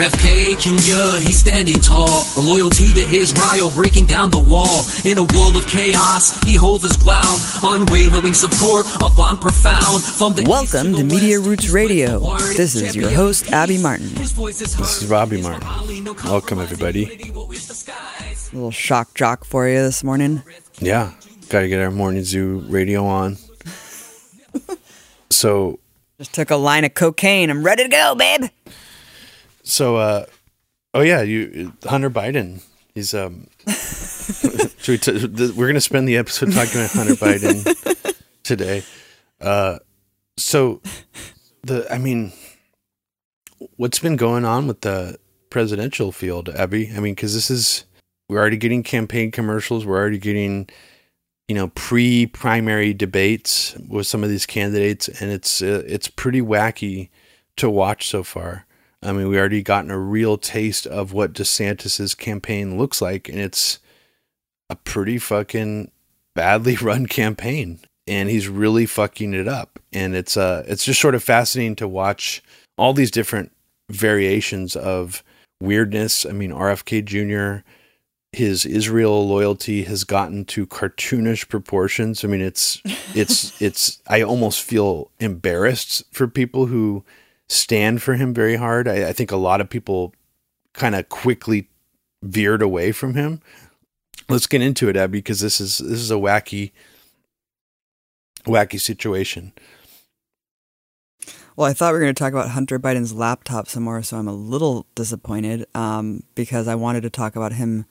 RFK Jr., he's standing tall. A loyalty to his rival, breaking down the wall. In a world of chaos, he holds his ground. Unwavering support, a bond profound. From the Welcome to Media Roots Radio. This is your host, Abby Martin. This is Robbie Martin. Welcome, everybody. A little shock jock for you this morning. Yeah, got to get our morning zoo radio on. so, Just took a line of cocaine. I'm ready to go, babe. So, uh, oh yeah, you Hunter Biden. He's um. we t- we're gonna spend the episode talking about Hunter Biden today. Uh, so the I mean, what's been going on with the presidential field, Abby? I mean, because this is we're already getting campaign commercials. We're already getting you know pre-primary debates with some of these candidates, and it's uh, it's pretty wacky to watch so far. I mean, we already gotten a real taste of what DeSantis's campaign looks like, and it's a pretty fucking badly run campaign, and he's really fucking it up. And it's uh, it's just sort of fascinating to watch all these different variations of weirdness. I mean, RFK Jr. His Israel loyalty has gotten to cartoonish proportions. I mean, it's it's it's. I almost feel embarrassed for people who stand for him very hard. I, I think a lot of people kind of quickly veered away from him. Let's get into it, Abby, because this is this is a wacky, wacky situation. Well, I thought we were going to talk about Hunter Biden's laptop some more, so I'm a little disappointed um, because I wanted to talk about him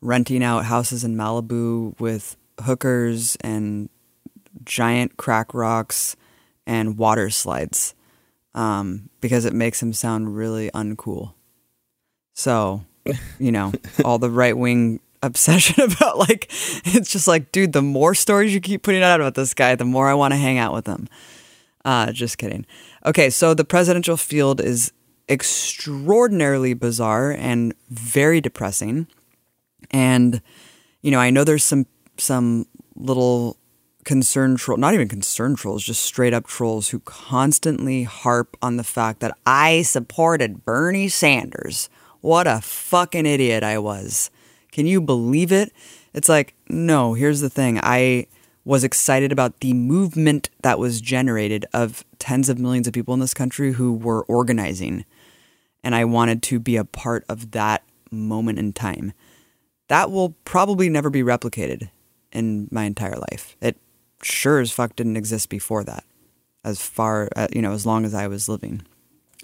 renting out houses in Malibu with hookers and giant crack rocks and water slides um, because it makes him sound really uncool. So, you know, all the right wing obsession about like, it's just like, dude, the more stories you keep putting out about this guy, the more I want to hang out with him. Uh, just kidding. Okay, so the presidential field is extraordinarily bizarre and very depressing. And you know, I know there's some some little concern troll, not even concern trolls, just straight up trolls who constantly harp on the fact that I supported Bernie Sanders. What a fucking idiot I was. Can you believe it? It's like, no, here's the thing. I was excited about the movement that was generated of tens of millions of people in this country who were organizing. And I wanted to be a part of that moment in time. That will probably never be replicated in my entire life. It sure as fuck didn't exist before that, as far, uh, you know, as long as I was living.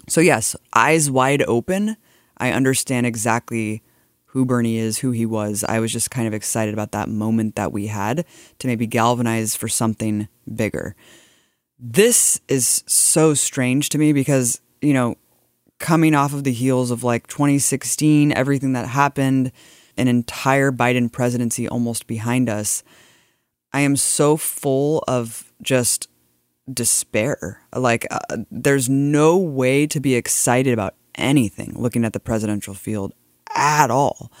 So, yes, eyes wide open, I understand exactly who Bernie is, who he was. I was just kind of excited about that moment that we had to maybe galvanize for something bigger. This is so strange to me because, you know, coming off of the heels of like 2016, everything that happened, an entire Biden presidency almost behind us, I am so full of just despair. Like, uh, there's no way to be excited about anything looking at the presidential field at all.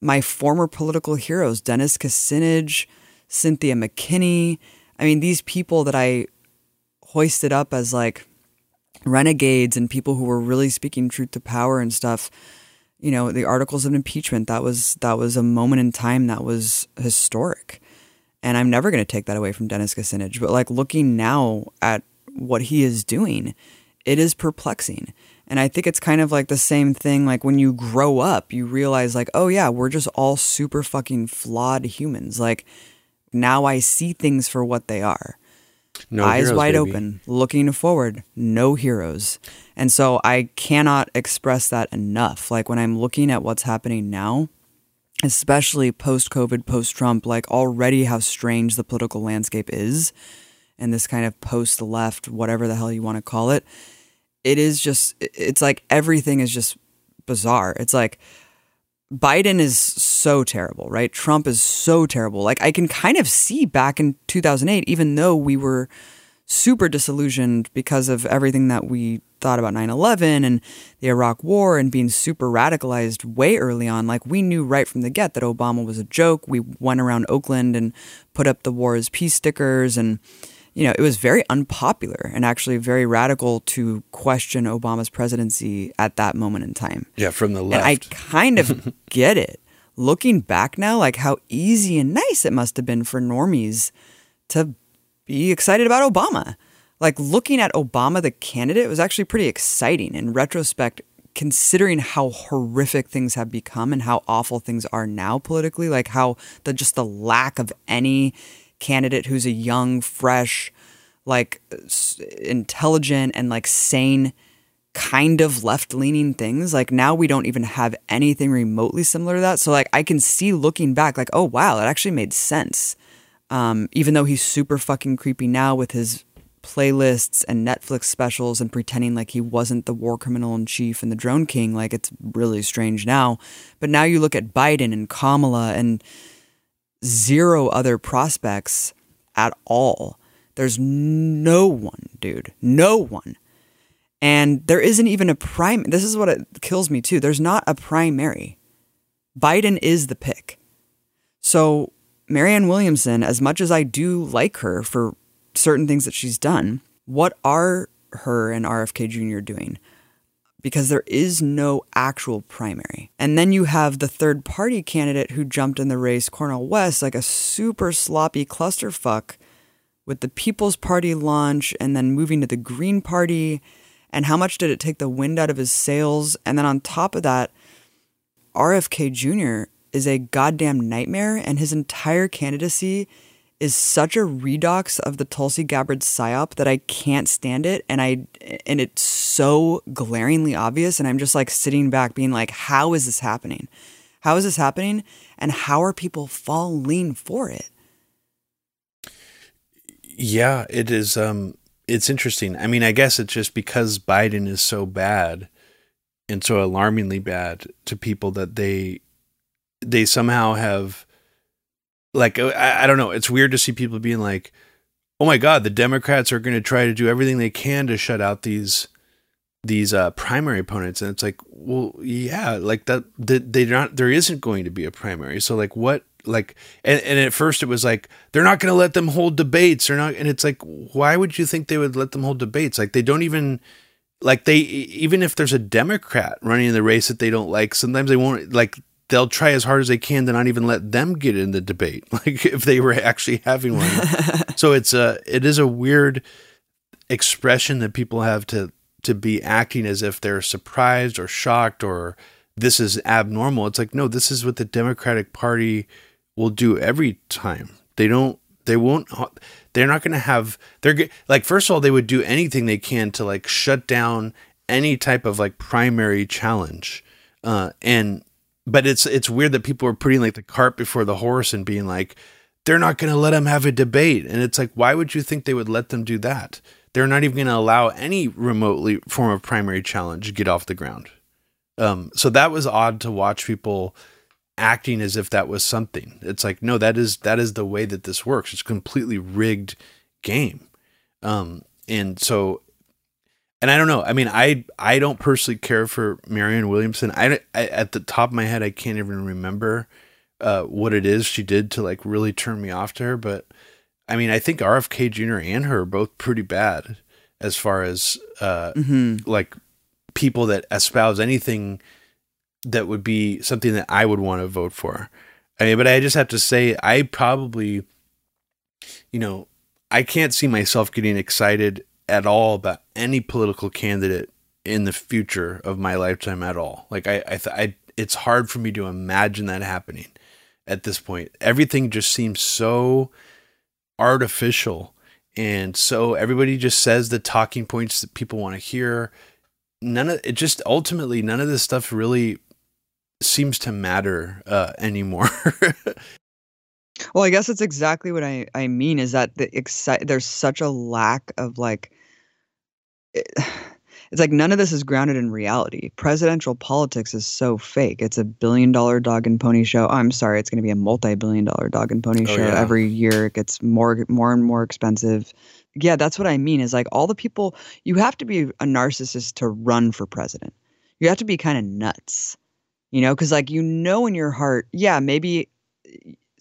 My former political heroes, Dennis Kucinich, Cynthia McKinney, I mean, these people that I hoisted up as like renegades and people who were really speaking truth to power and stuff. You know, the articles of impeachment, that was that was a moment in time that was historic. And I'm never going to take that away from Dennis Kucinich. But like looking now at what he is doing, it is perplexing. And I think it's kind of like the same thing. Like when you grow up, you realize, like, oh, yeah, we're just all super fucking flawed humans. Like now I see things for what they are. No Eyes heroes, wide baby. open, looking forward, no heroes. And so I cannot express that enough. Like when I'm looking at what's happening now, especially post COVID, post Trump, like already how strange the political landscape is and this kind of post left, whatever the hell you want to call it. It is just, it's like everything is just bizarre. It's like Biden is so terrible, right? Trump is so terrible. Like I can kind of see back in 2008, even though we were super disillusioned because of everything that we thought about 9-11 and the iraq war and being super radicalized way early on like we knew right from the get that obama was a joke we went around oakland and put up the war as peace stickers and you know, it was very unpopular and actually very radical to question Obama's presidency at that moment in time. Yeah, from the left. And I kind of get it. Looking back now, like how easy and nice it must have been for normies to be excited about Obama. Like looking at Obama, the candidate, was actually pretty exciting in retrospect, considering how horrific things have become and how awful things are now politically. Like how the just the lack of any candidate who's a young, fresh, like intelligent and like sane kind of left leaning things. Like now we don't even have anything remotely similar to that. So like I can see looking back, like, oh wow, it actually made sense. Um, even though he's super fucking creepy now with his playlists and Netflix specials and pretending like he wasn't the war criminal in chief and the drone king, like it's really strange now. But now you look at Biden and Kamala and zero other prospects at all. There's no one, dude. No one and there isn't even a prime. This is what it kills me too. There's not a primary. Biden is the pick. So, Marianne Williamson, as much as I do like her for certain things that she's done, what are her and RFK Jr. doing? Because there is no actual primary. And then you have the third party candidate who jumped in the race, Cornel West, like a super sloppy clusterfuck with the People's Party launch and then moving to the Green Party and how much did it take the wind out of his sails? And then on top of that, RFK Jr. is a goddamn nightmare, and his entire candidacy is such a redux of the Tulsi Gabbard psyop that I can't stand it, and I and it's so glaringly obvious, and I'm just like sitting back, being like, "How is this happening? How is this happening? And how are people falling for it?" Yeah, it is. Um, it's interesting. I mean, I guess it's just because Biden is so bad and so alarmingly bad to people that they they somehow have like I, I don't know. It's weird to see people being like, "Oh my God, the Democrats are going to try to do everything they can to shut out these these uh, primary opponents." And it's like, well, yeah, like that. They, are not. There isn't going to be a primary. So like, what like and, and at first it was like they're not going to let them hold debates they're not and it's like why would you think they would let them hold debates like they don't even like they even if there's a democrat running in the race that they don't like sometimes they won't like they'll try as hard as they can to not even let them get in the debate like if they were actually having one so it's a it is a weird expression that people have to to be acting as if they're surprised or shocked or this is abnormal it's like no this is what the democratic party will do every time. They don't they won't they're not going to have they're like first of all they would do anything they can to like shut down any type of like primary challenge. Uh and but it's it's weird that people are putting like the cart before the horse and being like they're not going to let them have a debate and it's like why would you think they would let them do that? They're not even going to allow any remotely form of primary challenge to get off the ground. Um so that was odd to watch people acting as if that was something. It's like, no, that is that is the way that this works. It's completely rigged game. Um, and so, and I don't know. I mean, I I don't personally care for Marianne Williamson. I, I at the top of my head, I can't even remember uh, what it is she did to like really turn me off to her. But I mean, I think RFK Jr. and her are both pretty bad as far as uh, mm-hmm. like people that espouse anything that would be something that I would want to vote for. I mean, but I just have to say, I probably, you know, I can't see myself getting excited at all about any political candidate in the future of my lifetime at all. Like I, I, I it's hard for me to imagine that happening at this point. Everything just seems so artificial and so everybody just says the talking points that people want to hear none of it just ultimately none of this stuff really seems to matter uh, anymore. well, I guess it's exactly what I, I mean is that the exci- there's such a lack of like it, it's like none of this is grounded in reality. Presidential politics is so fake. It's a billion dollar dog and pony show. Oh, I'm sorry, it's going to be a multi-billion dollar dog and pony oh, show yeah. every year. It gets more more and more expensive. Yeah, that's what I mean is like all the people you have to be a narcissist to run for president. You have to be kind of nuts you know because like you know in your heart yeah maybe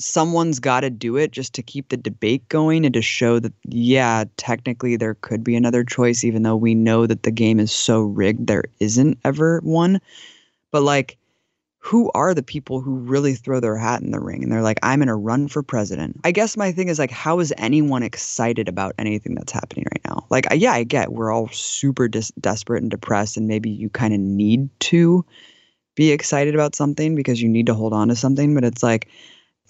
someone's got to do it just to keep the debate going and to show that yeah technically there could be another choice even though we know that the game is so rigged there isn't ever one. But like who are the people who really throw their hat in the ring and they're like i'm going to run for president. I guess my thing is like how is anyone excited about anything that's happening right now? Like yeah i get we're all super dis- desperate and depressed and maybe you kind of need to be excited about something because you need to hold on to something but it's like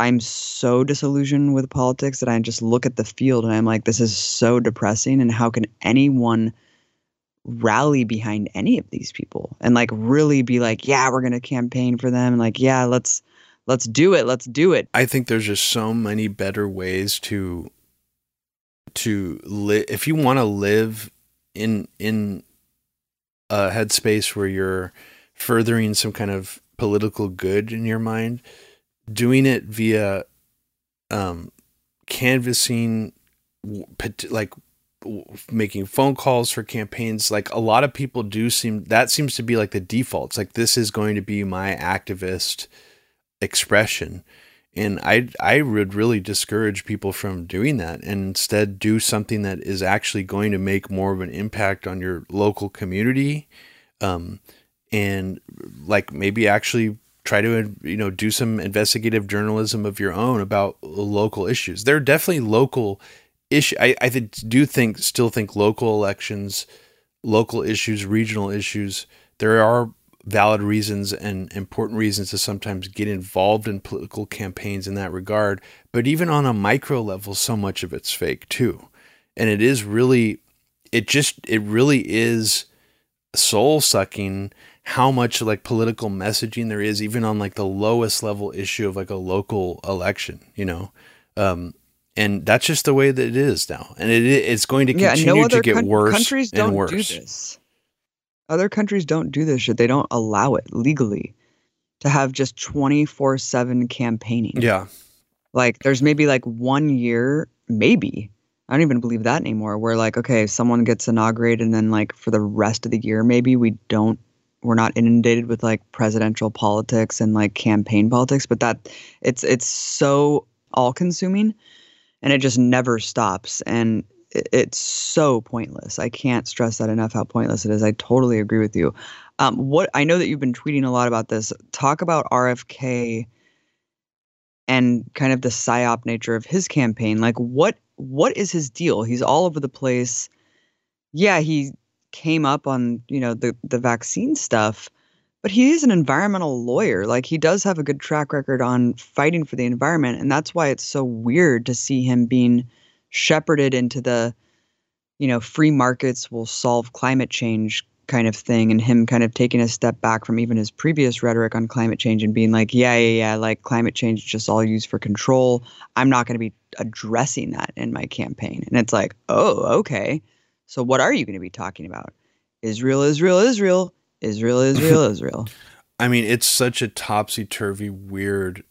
I'm so disillusioned with politics that I just look at the field and I'm like, this is so depressing. And how can anyone rally behind any of these people and like really be like, yeah, we're gonna campaign for them and like, yeah, let's let's do it, let's do it. I think there's just so many better ways to to live if you want to live in in a headspace where you're furthering some kind of political good in your mind doing it via um, canvassing, like making phone calls for campaigns. Like a lot of people do seem that seems to be like the default. It's like this is going to be my activist expression. And I I would really discourage people from doing that and instead do something that is actually going to make more of an impact on your local community. Um, and like maybe actually try to you know do some investigative journalism of your own about local issues. There are definitely local issue. I, I do think still think local elections, local issues, regional issues. There are valid reasons and important reasons to sometimes get involved in political campaigns in that regard. But even on a micro level, so much of it's fake too, and it is really, it just it really is soul sucking how much like political messaging there is even on like the lowest level issue of like a local election you know? Um and that's just the way that it is now. And it it's going to continue yeah, no to get con- worse countries don't worse. do this. Other countries don't do this shit. They don't allow it legally to have just 24/7 campaigning. Yeah. Like there's maybe like one year maybe. I don't even believe that anymore. Where like, okay, someone gets inaugurated, and then like for the rest of the year, maybe we don't we're not inundated with like presidential politics and like campaign politics, but that it's it's so all consuming and it just never stops and it, it's so pointless. I can't stress that enough how pointless it is. I totally agree with you. Um, what I know that you've been tweeting a lot about this. Talk about RFK and kind of the psyop nature of his campaign. Like what what is his deal? He's all over the place. Yeah, he came up on you know the the vaccine stuff but he is an environmental lawyer. Like he does have a good track record on fighting for the environment and that's why it's so weird to see him being shepherded into the you know free markets will solve climate change kind of thing and him kind of taking a step back from even his previous rhetoric on climate change and being like yeah yeah yeah like climate change is just all used for control. I'm not going to be addressing that in my campaign. And it's like oh okay so what are you going to be talking about? Israel, Israel, Israel, Israel, Israel, Israel. I mean, it's such a topsy turvy, weird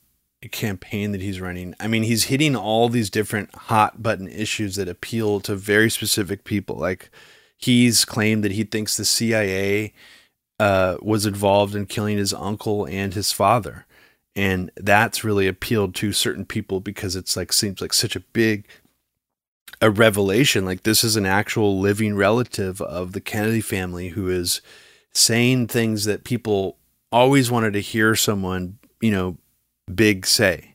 campaign that he's running. I mean, he's hitting all these different hot button issues that appeal to very specific people. Like, he's claimed that he thinks the CIA uh, was involved in killing his uncle and his father. And that's really appealed to certain people because it's like seems like such a big a revelation. Like this is an actual living relative of the Kennedy family who is saying things that people always wanted to hear someone, you know, big say.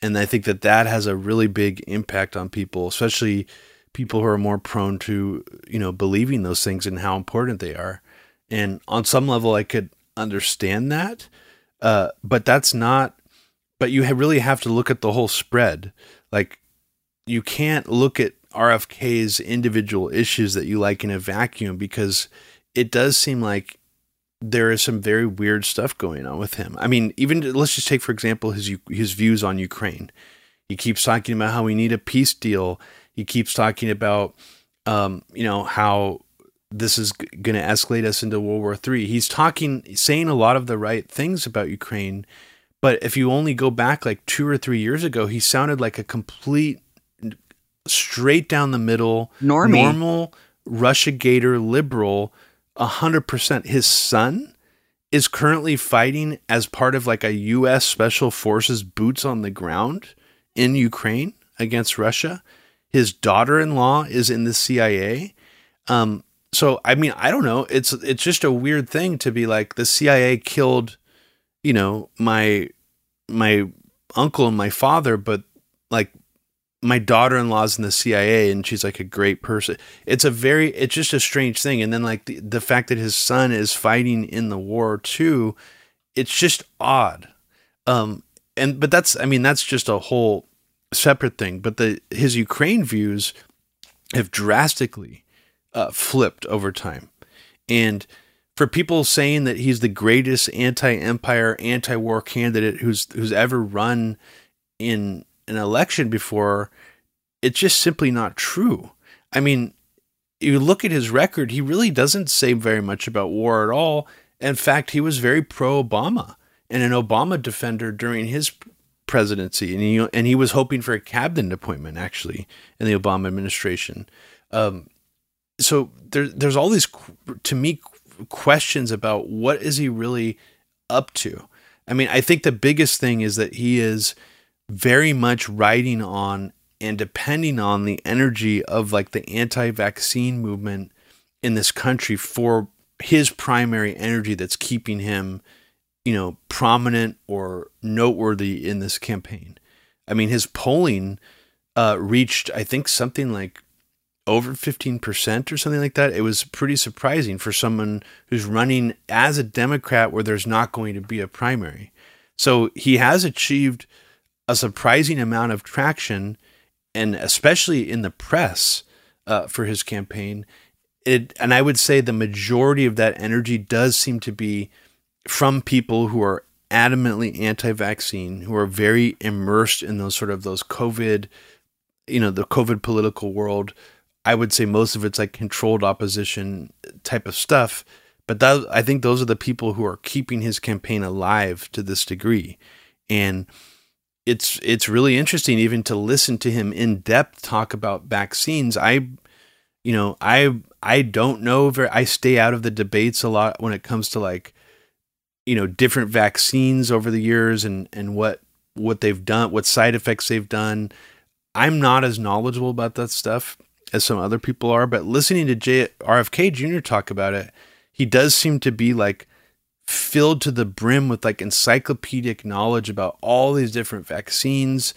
And I think that that has a really big impact on people, especially people who are more prone to, you know, believing those things and how important they are. And on some level, I could understand that. Uh, but that's not, but you really have to look at the whole spread. Like, you can't look at RFK's individual issues that you like in a vacuum because it does seem like there is some very weird stuff going on with him. I mean, even let's just take for example his his views on Ukraine. He keeps talking about how we need a peace deal. He keeps talking about um, you know how this is going to escalate us into World War III. He's talking, saying a lot of the right things about Ukraine, but if you only go back like two or three years ago, he sounded like a complete straight down the middle, Normie. normal Russia Gator liberal, hundred percent. His son is currently fighting as part of like a U.S. Special Forces boots on the ground in Ukraine against Russia. His daughter-in-law is in the CIA. Um, so I mean, I don't know. It's it's just a weird thing to be like the CIA killed, you know, my my uncle and my father, but like my daughter-in-law's in the CIA and she's like a great person. It's a very it's just a strange thing. And then like the, the fact that his son is fighting in the war too, it's just odd. Um and but that's I mean that's just a whole separate thing. But the his Ukraine views have drastically uh, flipped over time, and for people saying that he's the greatest anti-empire, anti-war candidate who's who's ever run in an election before, it's just simply not true. I mean, you look at his record; he really doesn't say very much about war at all. In fact, he was very pro-Obama and an Obama defender during his presidency, and he and he was hoping for a cabinet appointment actually in the Obama administration. Um, so there, there's all these to me questions about what is he really up to. I mean, I think the biggest thing is that he is very much riding on and depending on the energy of like the anti-vaccine movement in this country for his primary energy that's keeping him you know, prominent or noteworthy in this campaign. I mean, his polling uh, reached, I think, something like over 15% or something like that. It was pretty surprising for someone who's running as a Democrat where there's not going to be a primary. So he has achieved a surprising amount of traction, and especially in the press uh, for his campaign. It, and I would say the majority of that energy does seem to be from people who are adamantly anti-vaccine, who are very immersed in those sort of those COVID, you know, the COVID political world. I would say most of it's like controlled opposition type of stuff. But that I think those are the people who are keeping his campaign alive to this degree. And it's it's really interesting even to listen to him in depth talk about vaccines. I you know, I I don't know very I stay out of the debates a lot when it comes to like you know different vaccines over the years and and what what they've done what side effects they've done i'm not as knowledgeable about that stuff as some other people are but listening to J- rfk jr talk about it he does seem to be like filled to the brim with like encyclopedic knowledge about all these different vaccines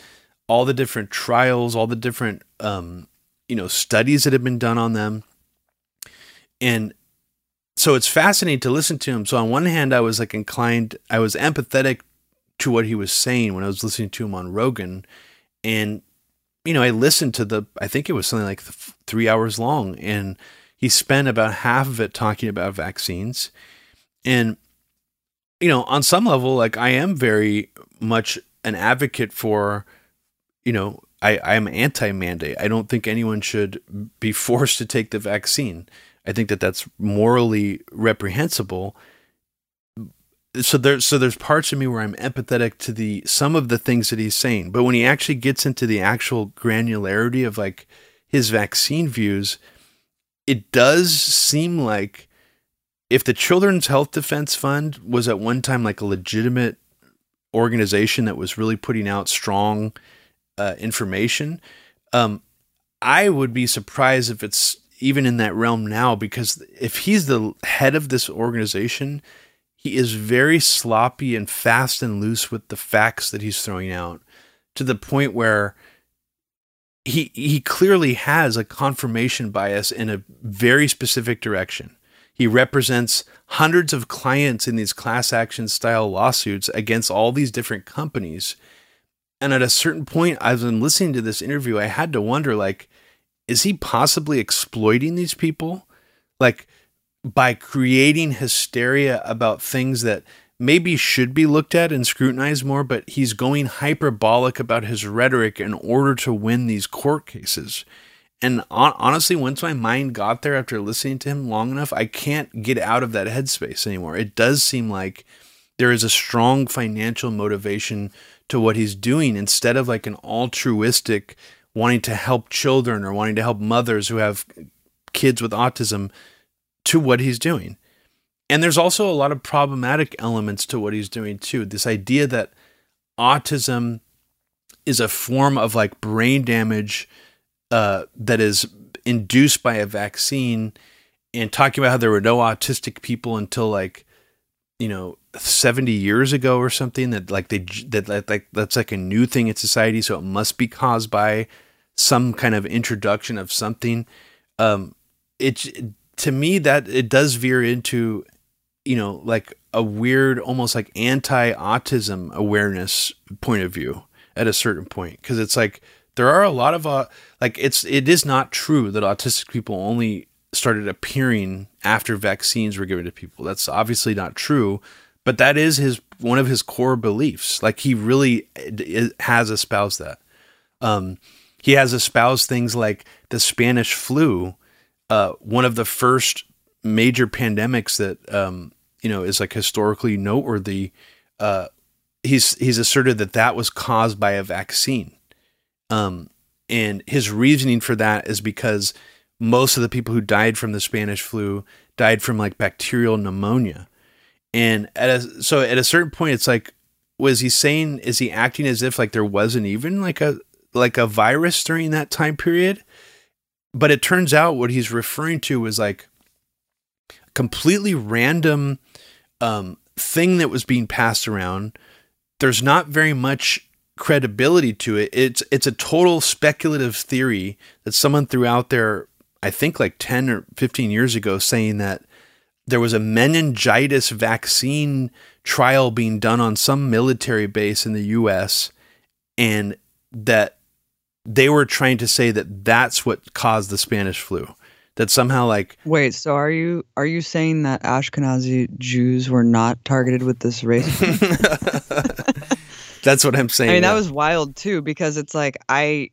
all the different trials all the different um you know studies that have been done on them. And so it's fascinating to listen to him. So on one hand, I was like inclined, I was empathetic to what he was saying when I was listening to him on Rogan, and you know, I listened to the, I think it was something like three hours long, and he spent about half of it talking about vaccines, and you know, on some level, like I am very much an advocate for, you know, I, I am anti-mandate. I don't think anyone should be forced to take the vaccine. I think that that's morally reprehensible. So there's so there's parts of me where I'm empathetic to the some of the things that he's saying, but when he actually gets into the actual granularity of like his vaccine views, it does seem like if the Children's Health Defense Fund was at one time like a legitimate organization that was really putting out strong uh, information, um, I would be surprised if it's even in that realm now because if he's the head of this organization, he is very sloppy and fast and loose with the facts that he's throwing out to the point where he he clearly has a confirmation bias in a very specific direction. He represents hundreds of clients in these class action style lawsuits against all these different companies. And at a certain point, as I'm listening to this interview, I had to wonder like, is he possibly exploiting these people? Like by creating hysteria about things that maybe should be looked at and scrutinized more, but he's going hyperbolic about his rhetoric in order to win these court cases. And honestly, once my mind got there after listening to him long enough, I can't get out of that headspace anymore. It does seem like there is a strong financial motivation to what he's doing instead of like an altruistic wanting to help children or wanting to help mothers who have kids with autism to what he's doing. And there's also a lot of problematic elements to what he's doing too. This idea that autism is a form of like brain damage uh, that is induced by a vaccine and talking about how there were no autistic people until like you know 70 years ago or something that like they that, that like that's like a new thing in society so it must be caused by some kind of introduction of something. Um it to me that it does veer into you know like a weird almost like anti-autism awareness point of view at a certain point because it's like there are a lot of uh like it's it is not true that autistic people only started appearing after vaccines were given to people. That's obviously not true, but that is his one of his core beliefs. Like he really has espoused that. Um, he has espoused things like the Spanish flu, uh, one of the first major pandemics that um, you know is like historically noteworthy. Uh, he's he's asserted that that was caused by a vaccine, um, and his reasoning for that is because most of the people who died from the Spanish flu died from like bacterial pneumonia. And at a so at a certain point it's like was he saying is he acting as if like there wasn't even like a like a virus during that time period? But it turns out what he's referring to was like completely random um, thing that was being passed around. There's not very much credibility to it. It's it's a total speculative theory that someone threw out there I think like 10 or 15 years ago saying that there was a meningitis vaccine trial being done on some military base in the US and that they were trying to say that that's what caused the Spanish flu. That somehow like Wait, so are you are you saying that Ashkenazi Jews were not targeted with this race? that's what I'm saying. I mean, that was wild too because it's like I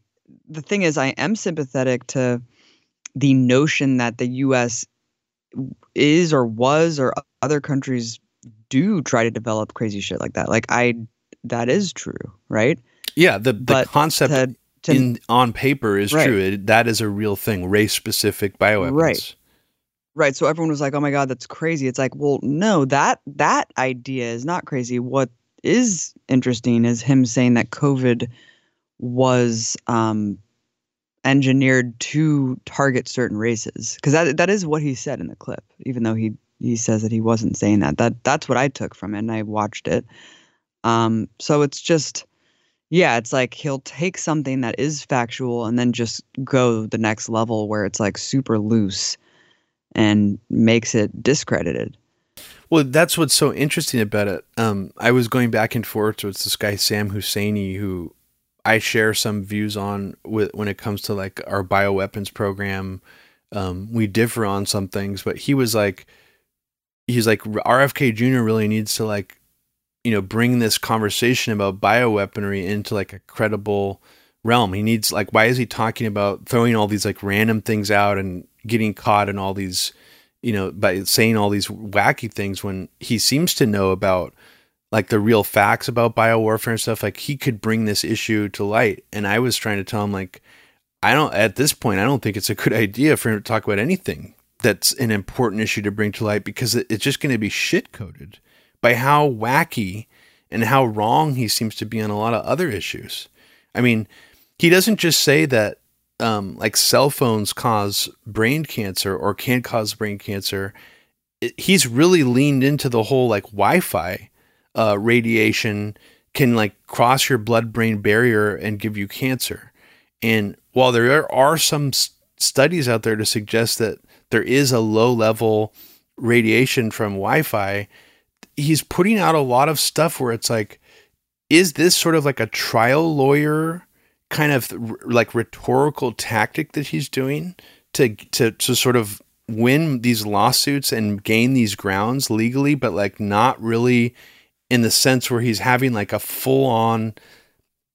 the thing is I am sympathetic to the notion that the U.S. is or was or other countries do try to develop crazy shit like that. Like I, that is true, right? Yeah, the the but concept to, to, in on paper is right. true. It, that is a real thing. Race specific bioweapons. Right. Right. So everyone was like, "Oh my god, that's crazy." It's like, well, no that that idea is not crazy. What is interesting is him saying that COVID was um, engineered to target certain races. Because that that is what he said in the clip even though he he says that he wasn't saying that. That that's what i took from it and i watched it. Um so it's just yeah it's like he'll take something that is factual and then just go the next level where it's like super loose and makes it discredited well that's what's so interesting about it um i was going back and forth with this guy sam husseini who I share some views on with when it comes to like our bioweapons program. Um, we differ on some things, but he was like, he's like RFK Jr. really needs to like, you know, bring this conversation about bioweaponry into like a credible realm. He needs like, why is he talking about throwing all these like random things out and getting caught in all these, you know, by saying all these wacky things when he seems to know about like the real facts about biowarfare and stuff, like he could bring this issue to light. And I was trying to tell him, like, I don't, at this point, I don't think it's a good idea for him to talk about anything that's an important issue to bring to light because it's just going to be shit coded by how wacky and how wrong he seems to be on a lot of other issues. I mean, he doesn't just say that um, like cell phones cause brain cancer or can cause brain cancer. It, he's really leaned into the whole like Wi Fi uh, radiation can like cross your blood brain barrier and give you cancer. And while there are some studies out there to suggest that there is a low level radiation from Wi Fi, he's putting out a lot of stuff where it's like, is this sort of like a trial lawyer kind of like rhetorical tactic that he's doing to, to, to sort of win these lawsuits and gain these grounds legally, but like not really in the sense where he's having like a full on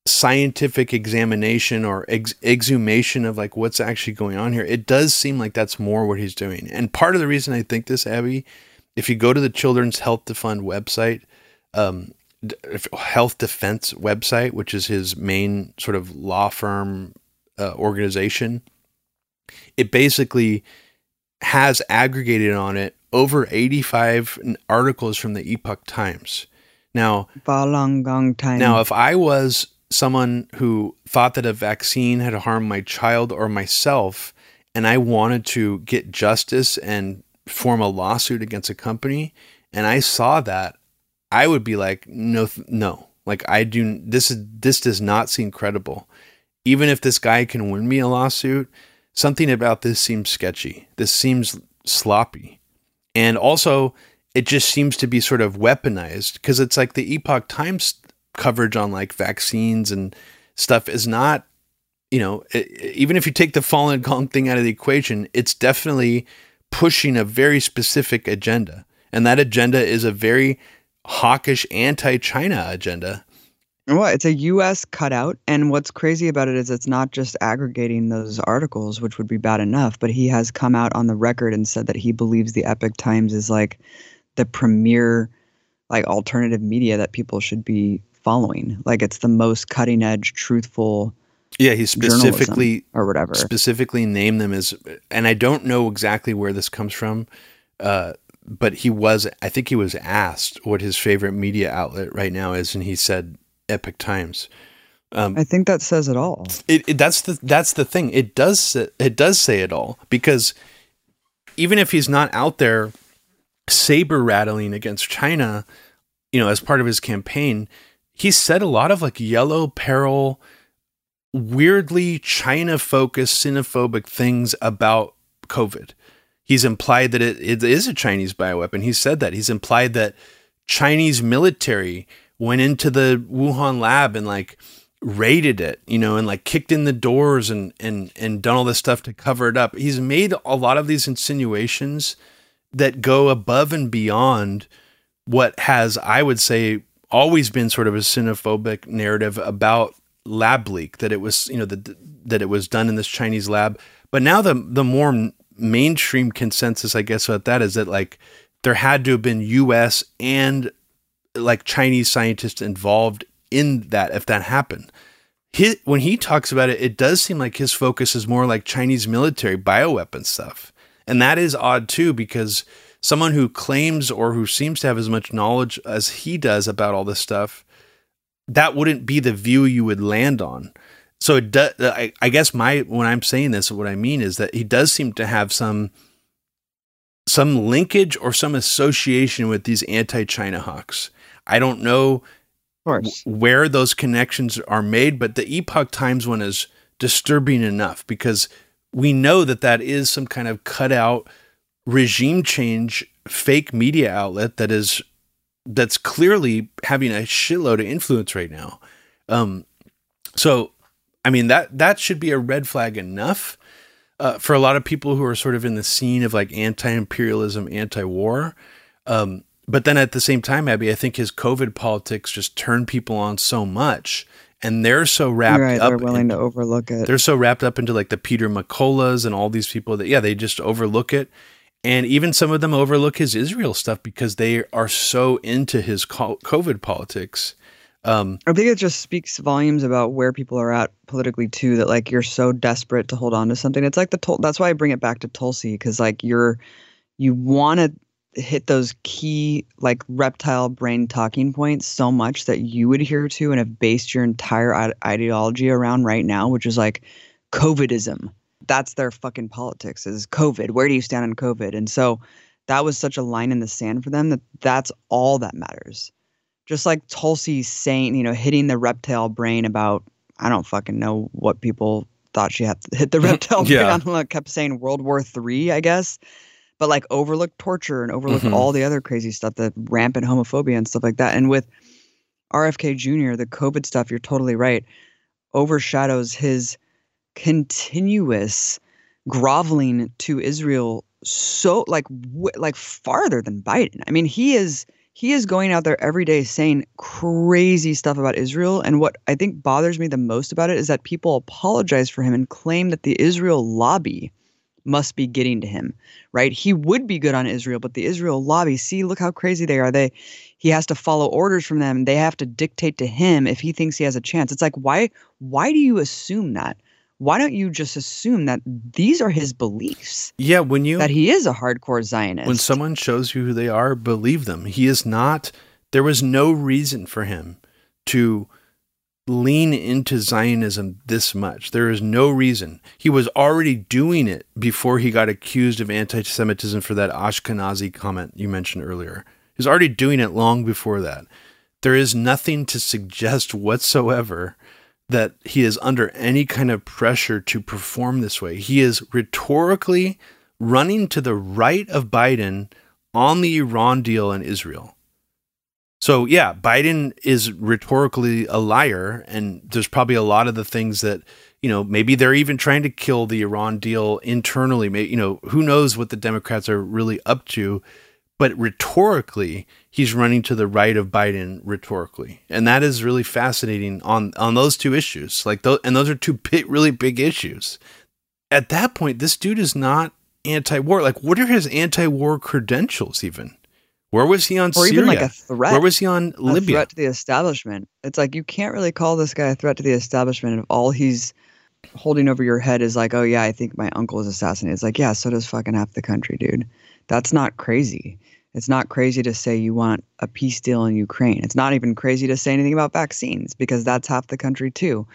scientific examination or ex- exhumation of like what's actually going on here. It does seem like that's more what he's doing. And part of the reason I think this, Abby, if you go to the Children's Health Defund website, um, Health Defense website, which is his main sort of law firm uh, organization, it basically has aggregated on it over 85 articles from the Epoch Times now, time. Now, if I was someone who thought that a vaccine had harmed my child or myself, and I wanted to get justice and form a lawsuit against a company, and I saw that, I would be like, no, no, like I do. This is this does not seem credible. Even if this guy can win me a lawsuit, something about this seems sketchy. This seems sloppy, and also it just seems to be sort of weaponized because it's like the Epoch Times coverage on like vaccines and stuff is not you know even if you take the Falun Gong thing out of the equation it's definitely pushing a very specific agenda and that agenda is a very hawkish anti-china agenda well, it's a U.S. cutout, and what's crazy about it is it's not just aggregating those articles, which would be bad enough, but he has come out on the record and said that he believes the Epoch Times is like the premier, like alternative media that people should be following. Like it's the most cutting edge, truthful. Yeah, he specifically or whatever specifically named them as, and I don't know exactly where this comes from, uh, but he was. I think he was asked what his favorite media outlet right now is, and he said Epoch Times. Um, I think that says it all. It, it, that's the that's the thing. It does it does say it all because even if he's not out there saber rattling against China, you know, as part of his campaign, he said a lot of like yellow peril, weirdly China focused, xenophobic things about COVID. He's implied that it, it is a Chinese bioweapon. He said that. He's implied that Chinese military went into the Wuhan lab and like raided it, you know, and like kicked in the doors and and and done all this stuff to cover it up. He's made a lot of these insinuations that go above and beyond what has, I would say, always been sort of a xenophobic narrative about lab leak that it was, you know, that that it was done in this Chinese lab. But now the the more mainstream consensus, I guess, about that is that like there had to have been U.S. and like Chinese scientists involved in that if that happened. His, when he talks about it, it does seem like his focus is more like Chinese military bioweapon stuff. And that is odd too, because someone who claims or who seems to have as much knowledge as he does about all this stuff, that wouldn't be the view you would land on. So it does, I, I guess my when I'm saying this, what I mean is that he does seem to have some some linkage or some association with these anti-China hawks. I don't know where those connections are made, but the Epoch Times one is disturbing enough because we know that that is some kind of cutout regime change fake media outlet that is that's clearly having a shitload of influence right now. Um, so, I mean that that should be a red flag enough uh, for a lot of people who are sort of in the scene of like anti-imperialism, anti-war. Um, but then at the same time, Abby, I think his COVID politics just turn people on so much and they're so wrapped right, up. They're willing in, to overlook it. They're so wrapped up into like the Peter McCulloughs and all these people that yeah, they just overlook it. And even some of them overlook his Israel stuff because they are so into his COVID politics. Um, I think it just speaks volumes about where people are at politically too. That like you're so desperate to hold on to something. It's like the that's why I bring it back to Tulsi because like you're you want to hit those key like reptile brain talking points so much that you adhere to and have based your entire ideology around right now, which is like COVIDism. That's their fucking politics is COVID. Where do you stand on COVID? And so that was such a line in the sand for them that that's all that matters. Just like Tulsi saying, you know, hitting the reptile brain about, I don't fucking know what people thought she had to hit the reptile yeah. brain on, kept saying World War Three, I guess but like overlooked torture and overlooked mm-hmm. all the other crazy stuff, the rampant homophobia and stuff like that. And with RFK Jr., the COVID stuff, you're totally right, overshadows his continuous groveling to Israel so like w- like farther than Biden. I mean, he is he is going out there every day saying crazy stuff about Israel and what I think bothers me the most about it is that people apologize for him and claim that the Israel lobby must be getting to him, right? He would be good on Israel, but the Israel lobby, see, look how crazy they are. They he has to follow orders from them. They have to dictate to him if he thinks he has a chance. It's like why why do you assume that? Why don't you just assume that these are his beliefs? Yeah, when you that he is a hardcore Zionist. When someone shows you who they are, believe them. He is not there was no reason for him to lean into Zionism this much. There is no reason. He was already doing it before he got accused of anti Semitism for that Ashkenazi comment you mentioned earlier. He was already doing it long before that. There is nothing to suggest whatsoever that he is under any kind of pressure to perform this way. He is rhetorically running to the right of Biden on the Iran deal in Israel. So, yeah, Biden is rhetorically a liar, and there's probably a lot of the things that, you know, maybe they're even trying to kill the Iran deal internally. Maybe, you know, who knows what the Democrats are really up to. But rhetorically, he's running to the right of Biden rhetorically, and that is really fascinating on on those two issues. Like, those, and those are two big, really big issues. At that point, this dude is not anti-war. Like, what are his anti-war credentials even? Where was he on or Syria? even like a threat. Where was he on a Libya? threat to the establishment. It's like you can't really call this guy a threat to the establishment if all he's holding over your head is like, oh yeah, I think my uncle is assassinated. It's like, yeah, so does fucking half the country, dude. That's not crazy. It's not crazy to say you want a peace deal in Ukraine. It's not even crazy to say anything about vaccines because that's half the country too.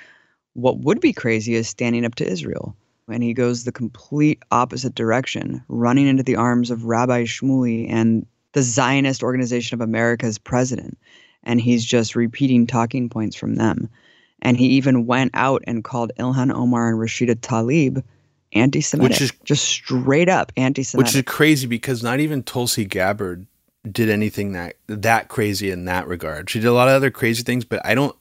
What would be crazy is standing up to Israel. And he goes the complete opposite direction, running into the arms of Rabbi Shmuley and the Zionist Organization of America's president. And he's just repeating talking points from them. And he even went out and called Ilhan Omar and Rashida Tlaib anti-Semitic, Which is- just straight up anti-Semitic. Which is crazy because not even Tulsi Gabbard did anything that that crazy in that regard. She did a lot of other crazy things, but I don't.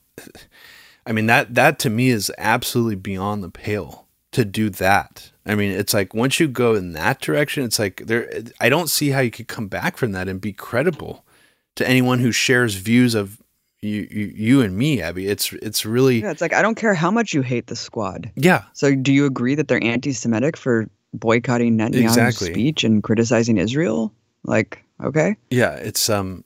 I mean that that to me is absolutely beyond the pale to do that. I mean, it's like once you go in that direction, it's like there. I don't see how you could come back from that and be credible to anyone who shares views of you, you, you and me, Abby. It's it's really yeah, it's like I don't care how much you hate the squad. yeah. So do you agree that they're anti-Semitic for boycotting Netanyahu's Exactly. speech and criticizing Israel? Like, okay, Yeah, it's um,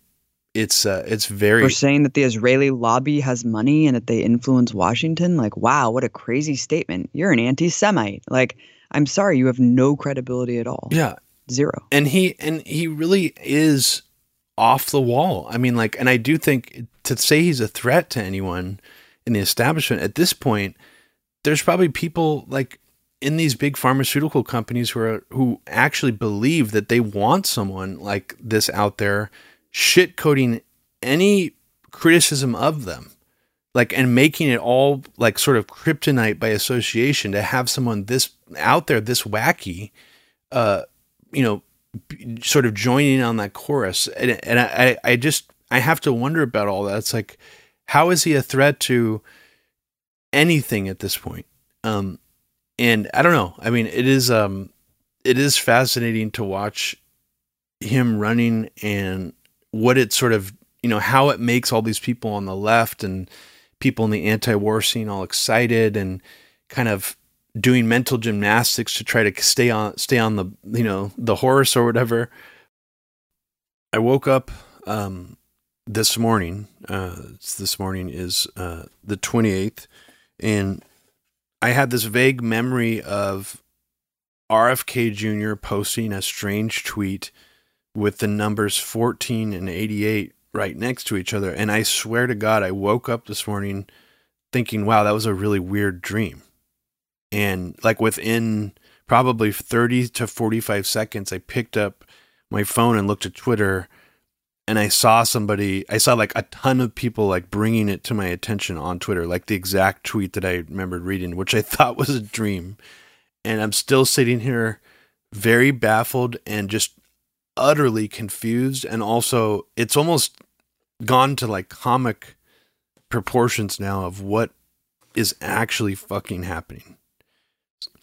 it's uh, it's very We're saying that the Israeli lobby has money and that they influence Washington. Like, wow, what a crazy statement! You're an anti-Semite. Like, I'm sorry, you have no credibility at all. yeah. Zero. and he and he really is off the wall. I mean, like, and I do think to say he's a threat to anyone in the establishment at this point, there's probably people like in these big pharmaceutical companies who are who actually believe that they want someone like this out there shit coding any criticism of them like and making it all like sort of kryptonite by association to have someone this out there this wacky uh you know sort of joining on that chorus. And, and I, I just i have to wonder about all that. It's like how is he a threat to anything at this point? Um and i don't know. I mean it is um it is fascinating to watch him running and what it sort of you know how it makes all these people on the left and people in the anti-war scene all excited and kind of doing mental gymnastics to try to stay on stay on the you know the horse or whatever. I woke up um this morning uh this morning is uh the 28th and i had this vague memory of rfk jr posting a strange tweet with the numbers 14 and 88 right next to each other and i swear to god i woke up this morning thinking wow that was a really weird dream and like within probably 30 to 45 seconds i picked up my phone and looked at twitter and i saw somebody i saw like a ton of people like bringing it to my attention on twitter like the exact tweet that i remembered reading which i thought was a dream. And i'm still sitting here very baffled and just utterly confused and also it's almost gone to like comic proportions now of what is actually fucking happening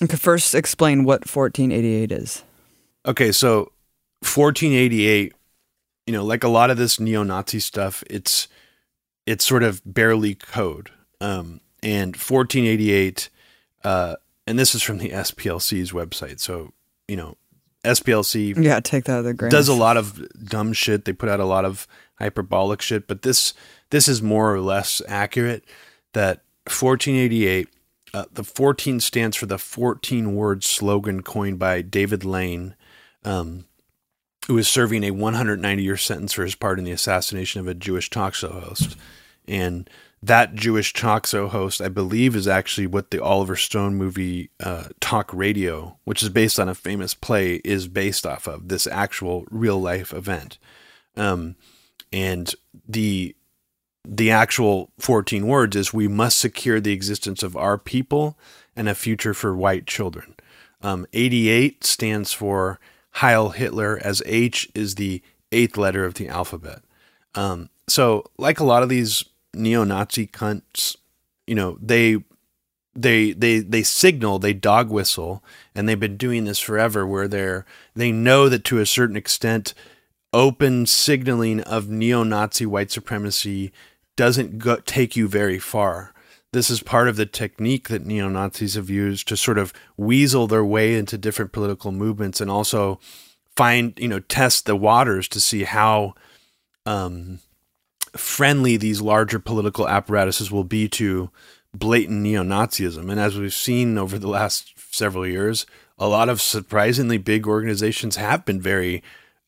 Okay, first explain what 1488 is. Okay, so 1488, you know, like a lot of this neo-Nazi stuff, it's it's sort of barely code. Um, and 1488, uh, and this is from the SPLC's website. So, you know, SPLC Yeah, take that other grain. does a lot of dumb shit. They put out a lot of hyperbolic shit, but this this is more or less accurate. That 1488, uh, the 14 stands for the 14 word slogan coined by David Lane, um, who was serving a 190 year sentence for his part in the assassination of a Jewish talk show host. And that Jewish talk show host, I believe, is actually what the Oliver Stone movie uh, Talk Radio, which is based on a famous play, is based off of this actual real life event. Um, and the the actual 14 words is we must secure the existence of our people and a future for white children. Um, 88 stands for Heil Hitler, as H is the eighth letter of the alphabet. Um, so, like a lot of these neo-Nazi cunts, you know, they they they they signal, they dog whistle, and they've been doing this forever. Where they're they know that to a certain extent, open signaling of neo-Nazi white supremacy doesn't go, take you very far. This is part of the technique that neo Nazis have used to sort of weasel their way into different political movements and also find, you know, test the waters to see how um, friendly these larger political apparatuses will be to blatant neo Nazism. And as we've seen over the last several years, a lot of surprisingly big organizations have been very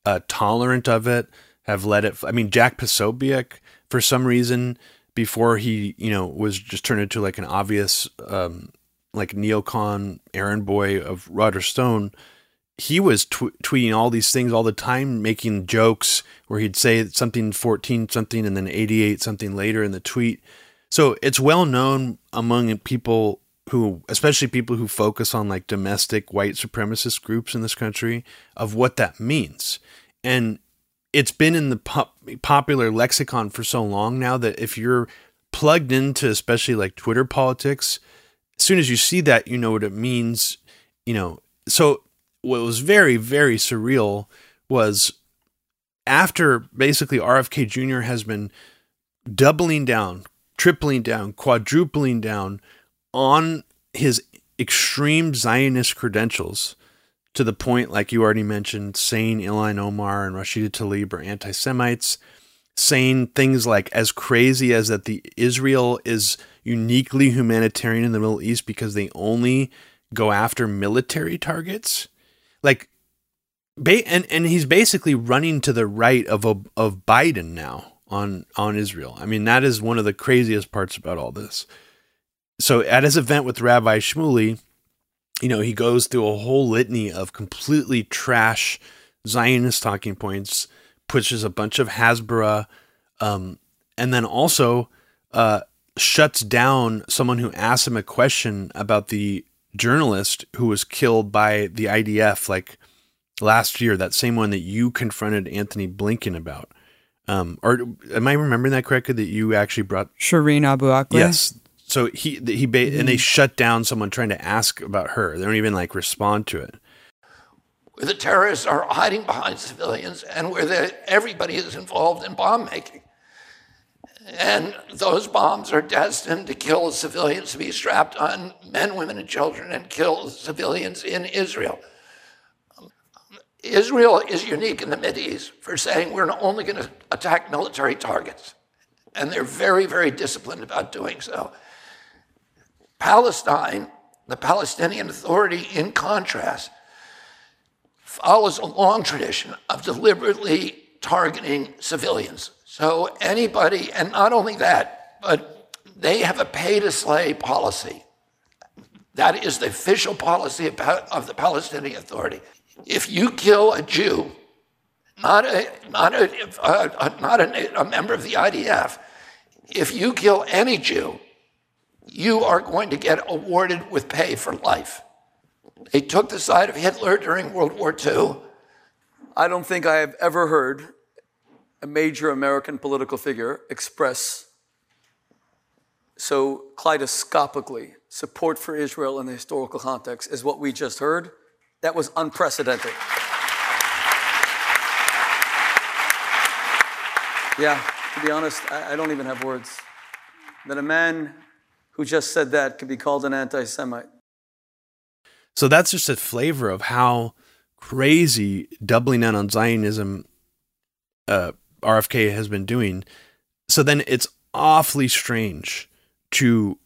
uh, tolerant of it, have let it. I mean, Jack Posobiec, for some reason, before he you know was just turned into like an obvious um, like neocon errand boy of Roger Stone, he was tw- tweeting all these things all the time, making jokes where he'd say something 14 something and then 88 something later in the tweet. So it's well known among people who, especially people who focus on like domestic white supremacist groups in this country, of what that means. And it's been in the pop- popular lexicon for so long now that if you're plugged into especially like Twitter politics, as soon as you see that, you know what it means. You know, so what was very, very surreal was after basically RFK Jr. has been doubling down, tripling down, quadrupling down on his extreme Zionist credentials to the point, like you already mentioned, saying Ilhan Omar and Rashida Tlaib are anti Semites, saying things like as crazy as that the Israel is uniquely humanitarian in the Middle East because they only go after military targets. Like, and and he's basically running to the right of of Biden now on on Israel. I mean, that is one of the craziest parts about all this. So at his event with Rabbi Shmuley, you know, he goes through a whole litany of completely trash Zionist talking points, pushes a bunch of Hasbara, um, and then also uh, shuts down someone who asked him a question about the journalist who was killed by the IDF like last year, that same one that you confronted Antony Blinken about. Um, or am I remembering that correctly? That you actually brought Shireen Abu Akleh? Yes, so he he ba- mm-hmm. and they shut down someone trying to ask about her. They don't even like respond to it. Where the terrorists are hiding behind civilians, and where everybody is involved in bomb making, and those bombs are destined to kill civilians, to be strapped on men, women, and children, and kill civilians in Israel. Israel is unique in the Mideast for saying we're only going to attack military targets. And they're very, very disciplined about doing so. Palestine, the Palestinian Authority, in contrast, follows a long tradition of deliberately targeting civilians. So anybody, and not only that, but they have a pay to slay policy. That is the official policy of, the Palestinian Authority. If you kill a Jew, not a, not a, a, not a, a member of the IDF, if you kill any Jew, you are going to get awarded with pay for life. They took the side of Hitler during World War II. I don't think I have ever heard a major American political figure express so kaleidoscopically support for Israel in the historical context as what we just heard. That was unprecedented. Yeah, to be honest, I, I don't even have words. That a man who just said that could be called an anti Semite. So that's just a flavor of how crazy doubling down on Zionism uh, RFK has been doing. So then it's awfully strange to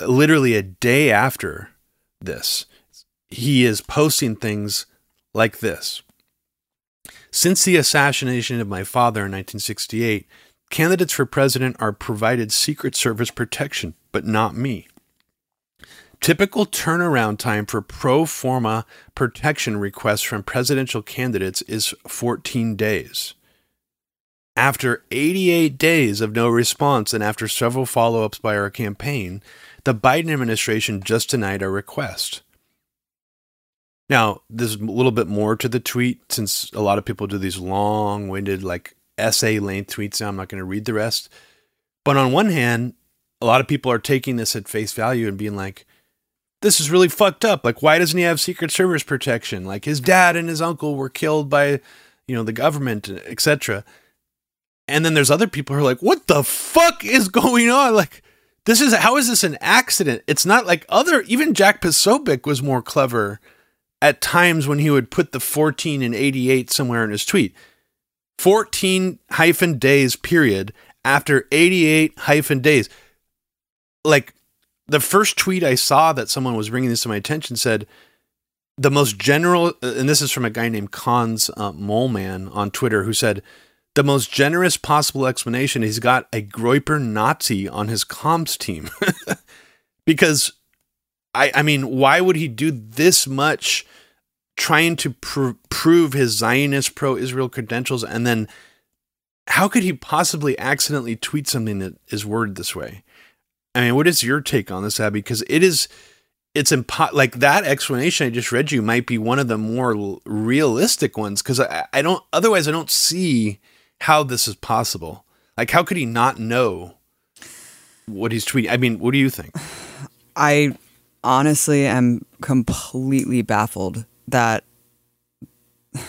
literally a day after this, he is posting things like this. Since the assassination of my father in 1968, candidates for president are provided Secret Service protection, but not me. Typical turnaround time for pro forma protection requests from presidential candidates is 14 days. After 88 days of no response and after several follow ups by our campaign, the Biden administration just denied our request. Now, there's a little bit more to the tweet since a lot of people do these long winded, like essay length tweets. Now, I'm not going to read the rest. But on one hand, a lot of people are taking this at face value and being like, this is really fucked up. Like, why doesn't he have Secret Service protection? Like, his dad and his uncle were killed by, you know, the government, etc. And then there's other people who are like, what the fuck is going on? Like, this is how is this an accident? It's not like other, even Jack Posobiec was more clever at times when he would put the 14 and 88 somewhere in his tweet. 14 hyphen days period after 88 hyphen days. Like the first tweet I saw that someone was bringing this to my attention said, the most general, and this is from a guy named Cons uh, Moleman on Twitter, who said, the most generous possible explanation he's got a Groyper Nazi on his comms team. because I I mean, why would he do this much trying to pr- prove his Zionist pro-Israel credentials and then how could he possibly accidentally tweet something that is worded this way? I mean, what is your take on this, Abby? Because it is, it's impo- like that explanation I just read you might be one of the more l- realistic ones. Because I, I don't, otherwise, I don't see how this is possible. Like, how could he not know what he's tweeting? I mean, what do you think? I honestly am completely baffled that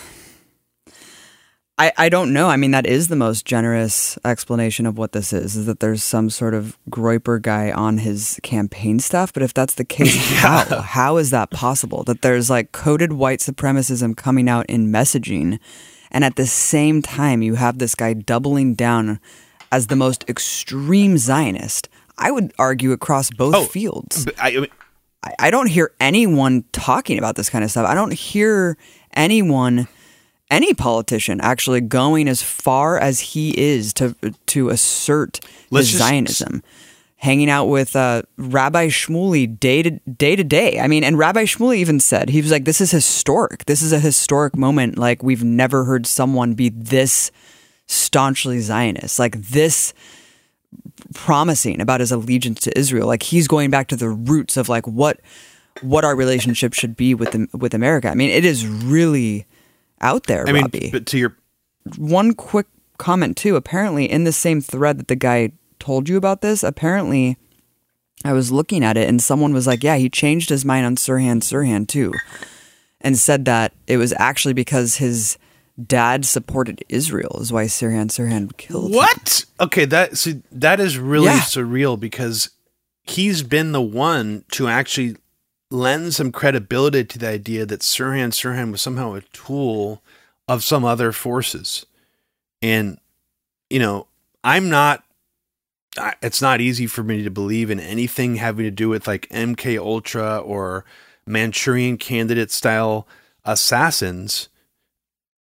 I, I don't know. I mean, that is the most generous explanation of what this is, is that there's some sort of Groyper guy on his campaign staff. But if that's the case, how? How is that possible? That there's like coded white supremacism coming out in messaging. And at the same time, you have this guy doubling down as the most extreme Zionist. I would argue across both Oh, fields. I, I I, don't hear anyone talking about this kind of stuff. I don't hear anyone, any politician, actually going as far as he is to to assert his Zionism. Hanging out with uh, Rabbi Shmuley day to day to day. I mean, and Rabbi Shmuley even said he was like, "This is historic. This is a historic moment. Like we've never heard someone be this staunchly Zionist. Like this." Promising about his allegiance to Israel. Like he's going back to the roots of like what what our relationship should be with the, with America. I mean, it is really out there, I mean, Robbie. but to your One quick comment too. Apparently, in the same thread that the guy told you about this, apparently, I was looking at it and someone was like, "Yeah, he changed his mind on Sirhan Sirhan too," and said that it was actually because his dad supported Israel is why Sirhan Sirhan killed him. What? Okay, that see that is really Yeah. surreal because he's been the one to actually lend some credibility to the idea that Sirhan Sirhan was somehow a tool of some other forces. And you know, I'm not it's not easy for me to believe in anything having to do with like MK Ultra or Manchurian candidate style assassins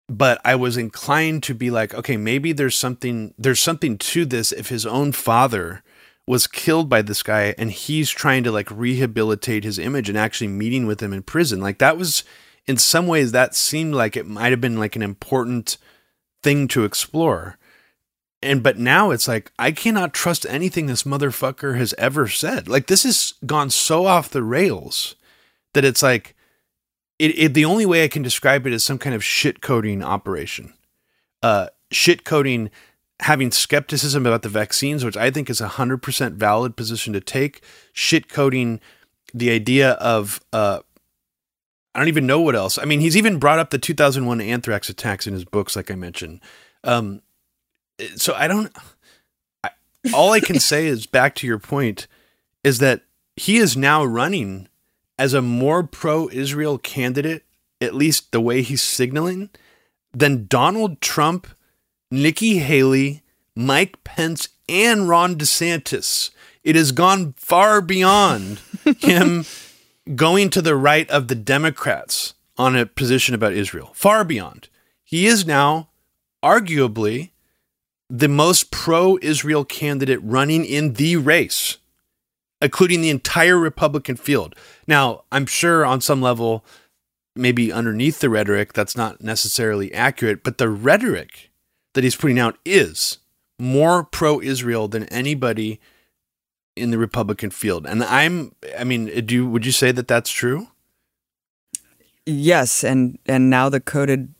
but I was inclined to be like, okay, maybe there's something there's something to this if his own father was killed by this guy and he's trying to like rehabilitate his image and actually meeting with him in prison. Like that was in some ways that seemed like it might have been like an important thing to explore. And but now it's like I cannot trust anything this motherfucker has ever said. Like this has gone so off the rails that it's like it, it the only way I can describe it is some kind of shit coding operation. Uh, shit coding, having skepticism about the vaccines, which I think is a hundred percent valid position to take. Shit coding, the idea of uh, I don't even know what else. I mean, he's even brought up the 2001 anthrax attacks in his books, like I mentioned. Um, so I don't. I, all I can say is back to your point, is that he is now running as a more pro-Israel candidate, at least the way he's signaling, than Donald Trump, Nikki Haley, Mike Pence, and Ron DeSantis. It has gone far beyond him going to the right of the Democrats on a position about Israel. Far beyond. He is now, arguably, the most pro Israel candidate running in the race, including the entire Republican field. Now, I'm sure on some level, maybe underneath the rhetoric, that's not necessarily accurate, but the rhetoric that he's putting out is more pro Israel than anybody in the Republican field. And I'm, I mean, do you, would you say that that's true? Yes, and and now the coded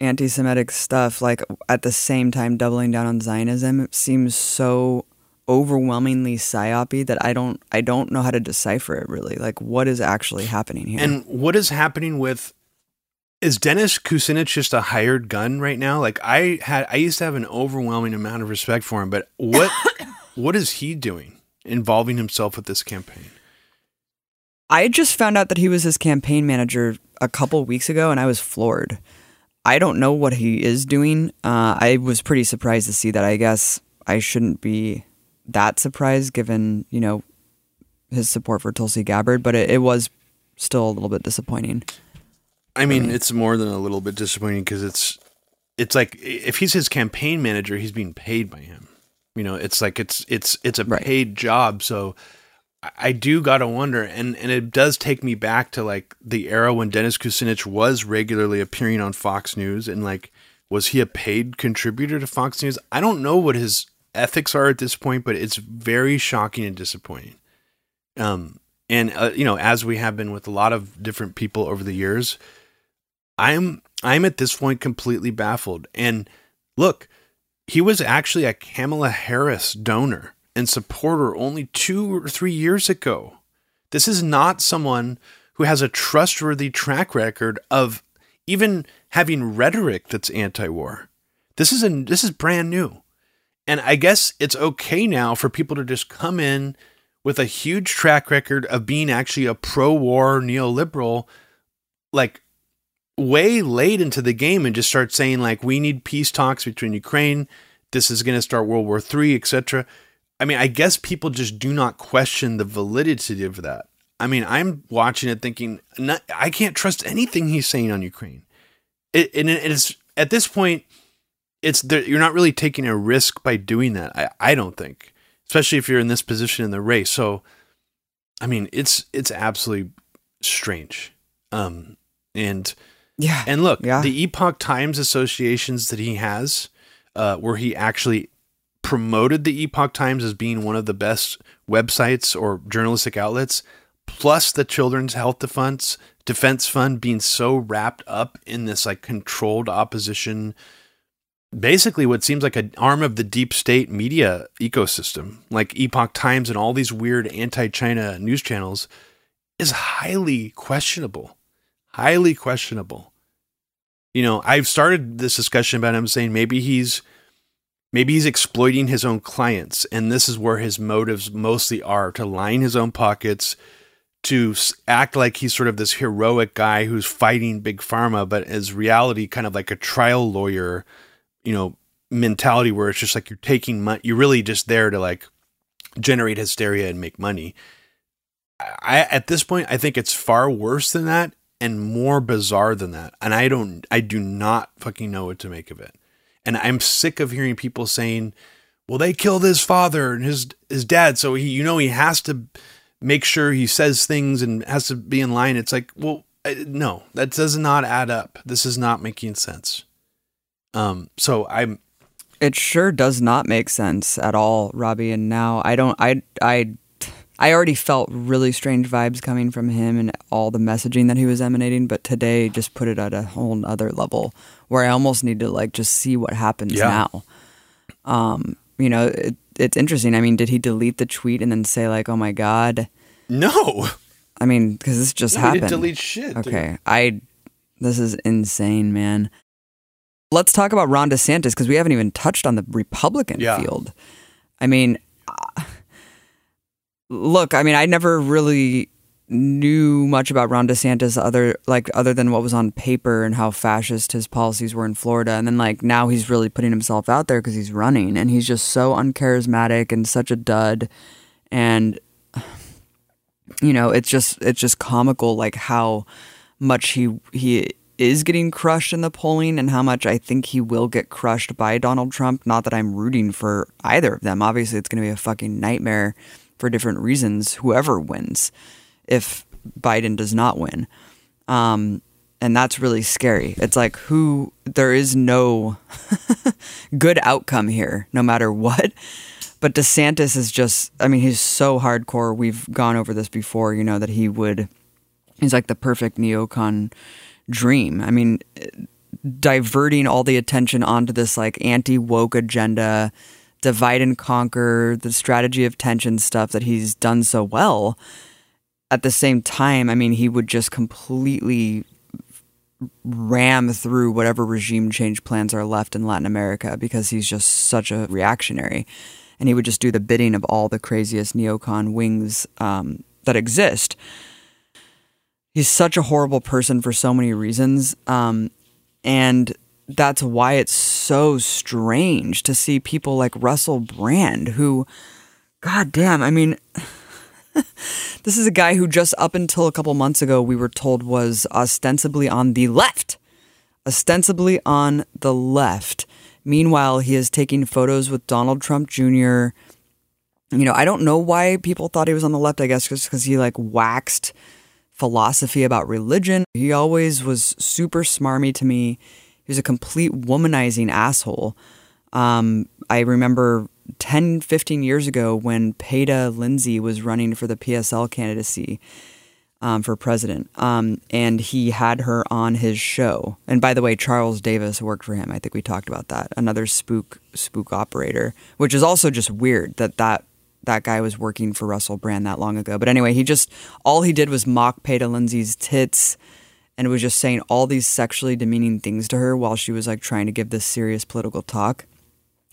anti-Semitic stuff, like at the same time doubling down on Zionism, seems so overwhelmingly psyopy that I don't I don't know how to decipher it really. Like what is actually happening here? And what is happening with is Dennis Kucinich just a hired gun right now? Like I had I used to have an overwhelming amount of respect for him, but what what is he doing involving himself with this campaign? I just found out that he was his campaign manager a couple weeks ago and I was floored. I don't know what he is doing. Uh, I was pretty surprised to see that. I guess I shouldn't be that surprised given, you know, his support for Tulsi Gabbard, but it, it was still a little bit disappointing. I mean, it's more than a little bit disappointing because it's it's like if he's his campaign manager, he's being paid by him. You know, it's like it's it's it's a Right. paid job, so I- I do gotta wonder, and and it does take me back to like the era when Dennis Kucinich was regularly appearing on Fox News, and like was he a paid contributor to Fox News? I don't know what his ethics are at this point, but it's very shocking and disappointing. Um, and uh, you know, as we have been with a lot of different people over the years, I'm I'm at this point completely baffled. And look, he was actually a Kamala Harris donor and supporter only two or three years ago. This is not someone who has a trustworthy track record of even having rhetoric that's anti-war. This is a this is brand new. And I guess it's okay now for people to just come in with a huge track record of being actually a pro-war neoliberal like way late into the game and just start saying like we need peace talks between Ukraine, this is going to start World War III, etc. I mean, I guess people just do not question the validity of that. I mean, I'm watching it thinking not, I can't trust anything he's saying on Ukraine. It, and it's at this point, it's there, you're not really taking a risk by doing that. I, I don't think, especially if you're in this position in the race. So, I mean, it's it's absolutely strange. Um, and Yeah. and look, Yeah. the Epoch Times associations that he has, uh, where he actually promoted the Epoch Times as being one of the best websites or journalistic outlets, plus the Children's Health Defense Defense Fund being so wrapped up in this like controlled opposition, basically what seems like an arm of the deep state media ecosystem, like Epoch Times and all these weird anti-China news channels, is highly questionable highly questionable. You know, I've started this discussion about him saying maybe he's maybe he's exploiting his own clients and this is where his motives mostly are to line his own pockets to act like he's sort of this heroic guy who's fighting big pharma but as reality kind of like a trial lawyer, you know, mentality where it's just like you're taking money you're really just there to like generate hysteria and make money. I at this point I think it's far worse than that and more bizarre than that. And I don't I do not fucking know what to make of it. And I'm sick of hearing people saying, "Well, they killed his father and his his dad, so he you know he has to make sure he says things and has to be in line." It's like, "Well, no, that does not add up. This is not making sense." Um so I'm It sure does not make sense at all, Robbie. And now I don't. I I I already felt really strange vibes coming from him and all the messaging that he was emanating. But today just put it at a whole other level where I almost need to like just see what happens Yeah. now. Um, you know, it, it's interesting. I mean, did he delete the tweet and then say like, "Oh my god"? no. I mean, because this just No, he happened. delete shit. dude. Okay, I. This is insane, man. Let's talk about Ron DeSantis because we haven't even touched on the Republican Yeah. field. I mean, uh, look, I mean, I never really knew much about Ron DeSantis other like other than what was on paper and how fascist his policies were in Florida, and then like now he's really putting himself out there because he's running, and he's just so uncharismatic and such a dud, and you know it's just it's just comical like how much he he is getting crushed in the polling and how much I think he will get crushed by Donald Trump. Not that I'm rooting for either of them. Obviously, it's going to be a fucking nightmare for different reasons, whoever wins, if Biden does not win. Um, and that's really scary. It's like who there is no good outcome here, no matter what. But DeSantis is just, I mean, he's so hardcore. We've gone over this before, you know, that he would, he's like the perfect neocon dream. I mean, diverting all the attention onto this like anti woke agenda, divide and conquer, the strategy of tension stuff that he's done so well. At the same time, I mean, he would just completely ram through whatever regime change plans are left in Latin America because he's just such a reactionary. And he would just do the bidding of all the craziest neocon wings um, that exist. He's such a horrible person for so many reasons. Um, and that's why it's so strange to see people like Russell Brand, who, god damn, I mean, this is a guy who just up until a couple months ago we were told was ostensibly on the left. Ostensibly on the left. Meanwhile, he is taking photos with Donald Trump Jr. You know, I don't know why people thought he was on the left, I guess, just because he like waxed philosophy about religion. He always was super smarmy to me. He was a complete womanizing asshole. Um, I remember 10, 15 years ago when Peta Lindsay was running for the PSL candidacy um, for president. Um, and he had her on his show. And by the way, Charles Davis worked for him. I think we talked about that. Another spook spook operator, which is also just weird that that that guy was working for Russell Brand that long ago. But anyway, he just all he did was mock Peta Lindsay's tits and was just saying all these sexually demeaning things to her while she was like trying to give this serious political talk.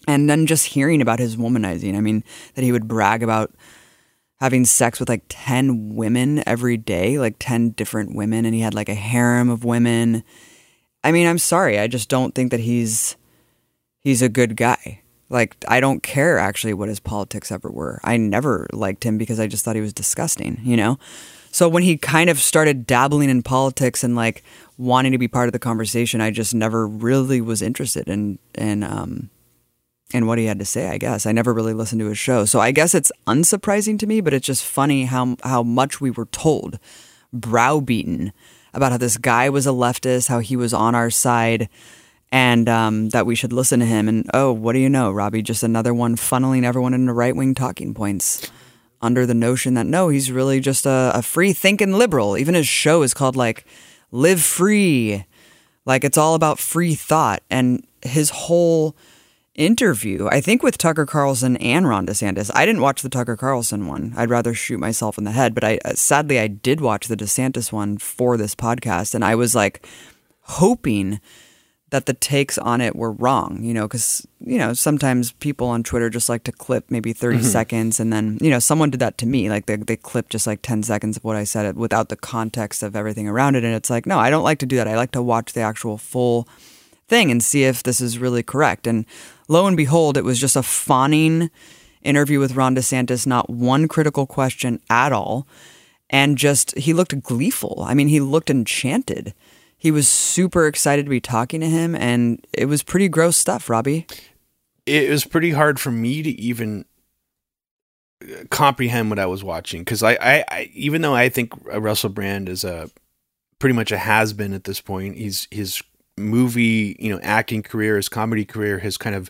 And then just hearing about his womanizing. I mean, that he would brag about having sex with like 10 women every day, like 10 different women, and he had like a harem of women. I mean, I'm sorry. I just don't think that he's he's a good guy. Like I don't care actually what his politics ever were. I never liked him because I just thought he was disgusting, you know? So when he kind of started dabbling in politics and like wanting to be part of the conversation, I just never really was interested in in um in what he had to say, I guess. I never really listened to his show. So I guess it's unsurprising to me, but it's just funny how how much we were told, browbeaten about how this guy was a leftist, how he was on our side and um, that we should listen to him. And oh, what do you know, Robbie? Just another one funneling everyone into right wing talking points under the notion that no, he's really just a, a free thinking liberal. Even his show is called like Live Free. Like it's all about free thought. And his whole interview, I think with Tucker Carlson and Ron DeSantis. I didn't watch the Tucker Carlson one. I'd rather shoot myself in the head, but I sadly I did watch the DeSantis one for this podcast and I was like hoping that the takes on it were wrong, you know, because, you know, sometimes people on Twitter just like to clip maybe 30 mm-hmm. seconds and then, you know, someone did that to me. Like they, they clipped just like 10 seconds of what I said without the context of everything around it. And it's like, no, I don't like to do that. I like to watch the actual full thing and see if this is really correct. And lo and behold, it was just a fawning interview with Ron DeSantis, not one critical question at all. And just, he looked gleeful. I mean, he looked enchanted he was super excited to be talking to him, and it was pretty gross stuff, Robbie. It was pretty hard for me to even uh, comprehend what I was watching because I, I, I, even though I think Russell Brand is a pretty much a has been at this point, he's his movie, you know, acting career, his comedy career has kind of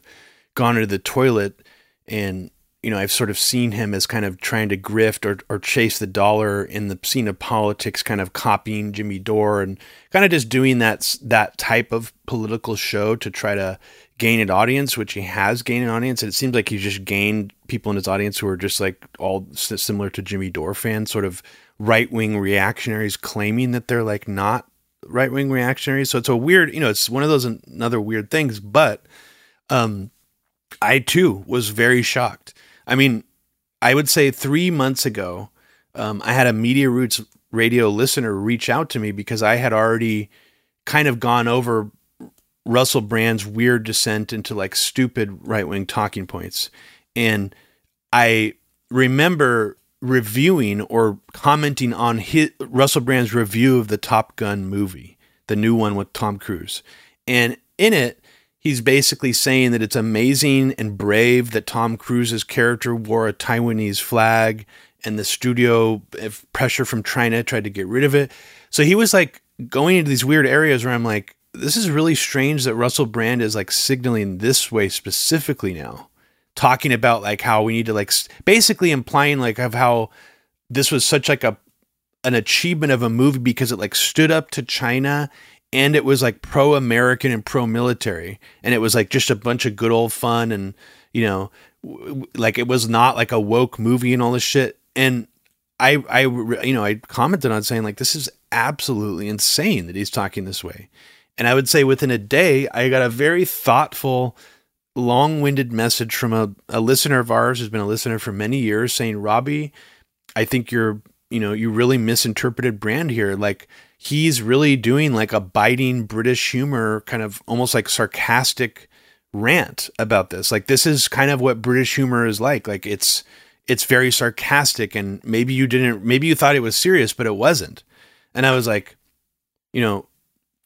gone into the toilet, and you know, I've sort of seen him as kind of trying to grift or, or chase the dollar in the scene of politics, kind of copying Jimmy Dore and kind of just doing that that type of political show to try to gain an audience, which he has gained an audience. And it seems like he's just gained people in his audience who are just like all similar to Jimmy Dore fans, sort of right wing reactionaries claiming that they're like not right wing reactionaries. So it's a weird, you know, it's one of those another weird things. But um, I too was very shocked I mean, I would say three months ago, um, I had a Media Roots radio listener reach out to me because I had already kind of gone over Russell Brand's weird descent into like stupid right wing talking points. And I remember reviewing or commenting on his, Russell Brand's review of the Top Gun movie the new one with Tom Cruise. And in it, he's basically saying that it's amazing and brave that Tom Cruise's character wore a Taiwanese flag and the studio pressure from China tried to get rid of it. So he was like going into these weird areas where I'm like, this is really strange that Russell Brand is like signaling this way specifically now, talking about like how we need to like basically implying like of how this was such like a an achievement of a movie because it like stood up to China and it was like pro American and pro military and it was like just a bunch of good old fun and you know like it was not like a woke movie and all this shit. And I I you know I commented on saying like this is absolutely insane that he's talking this way. And I would say within a day I got a very thoughtful long-winded message from a, a listener of ours who's been a listener for many years saying Robbie I think you're you know you really misinterpreted Brand here. Like he's really doing like a biting british humor kind of almost like sarcastic rant about this. Like this is kind of what british humor is like. Like it's it's very sarcastic and maybe you didn't maybe you thought it was serious but it wasn't. And i was like you know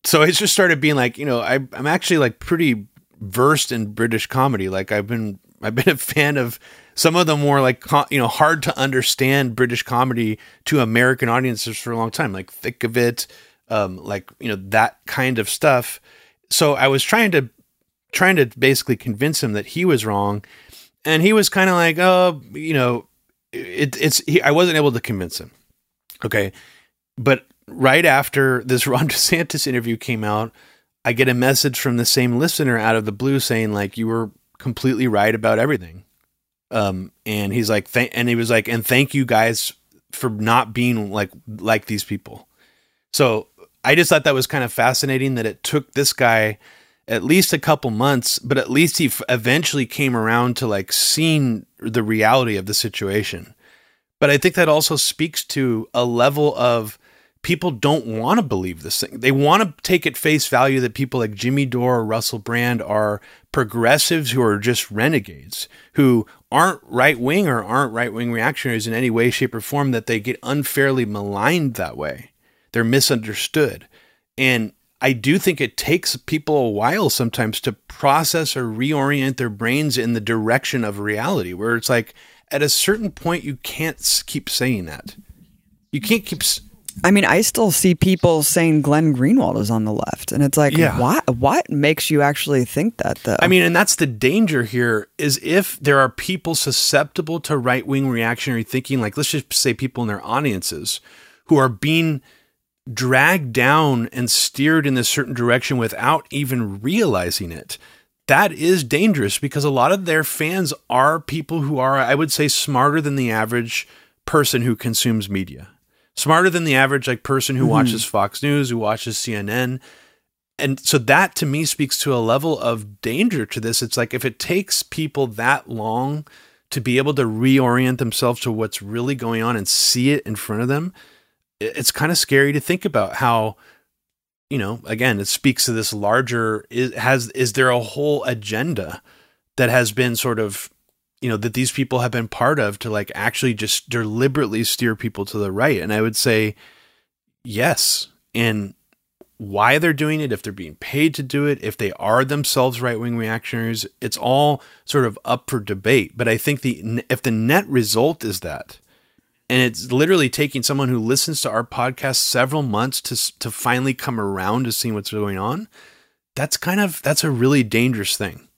so it just started being like you know I, i'm actually like pretty versed in british comedy. Like i've been i've been a fan of some of the more like you know hard to understand British comedy to American audiences for a long time, like Thick of It, um, like you know that kind of stuff. So I was trying to trying to basically convince him that he was wrong, and he was kind of like, oh, you know, it, it's he, I wasn't able to convince him. Okay, but right after this Ron DeSantis interview came out, I get a message from the same listener out of the blue saying like you were completely right about everything. Um, and he's like, and he was like, and thank you guys for not being like like these people. So I just thought that was kind of fascinating that it took this guy at least a couple months, but at least he f- eventually came around to like seeing the reality of the situation. But I think that also speaks to a level of people don't want to believe this thing. They want to take at face value that people like Jimmy Dore or Russell Brand are progressives who are just renegades, who aren't right wing or aren't right wing reactionaries in any way, shape, or form, that they get unfairly maligned that way. They're misunderstood. And I do think it takes people a while sometimes to process or reorient their brains in the direction of reality, where it's like at a certain point, you can't keep saying that. You can't keep I mean, I still see people saying Glenn Greenwald is on the left, and it's like, yeah. what? What makes you actually think that, though? I mean, and that's the danger here is if there are people susceptible to right wing reactionary thinking, like let's just say people in their audiences who are being dragged down and steered in a certain direction without even realizing it. That is dangerous because a lot of their fans are people who are, I would say, smarter than the average person who consumes media smarter than the average like person who mm-hmm. watches Fox News, who watches CNN. And so that to me speaks to a level of danger to this. It's like if it takes people that long to be able to reorient themselves to what's really going on and see it in front of them, it's kind of scary to think about how you know again it speaks to this larger is has is there a whole agenda that has been sort of you know that these people have been part of to like actually just deliberately steer people to the right. And i would say yes. And why they're doing it if they're being paid to do it if they are themselves right-wing reactionaries it's all sort of up for debate. But i think the if the net result is that and it's literally taking someone who listens to our podcast several months to to finally come around to seeing what's going on that's kind of that's a really dangerous thing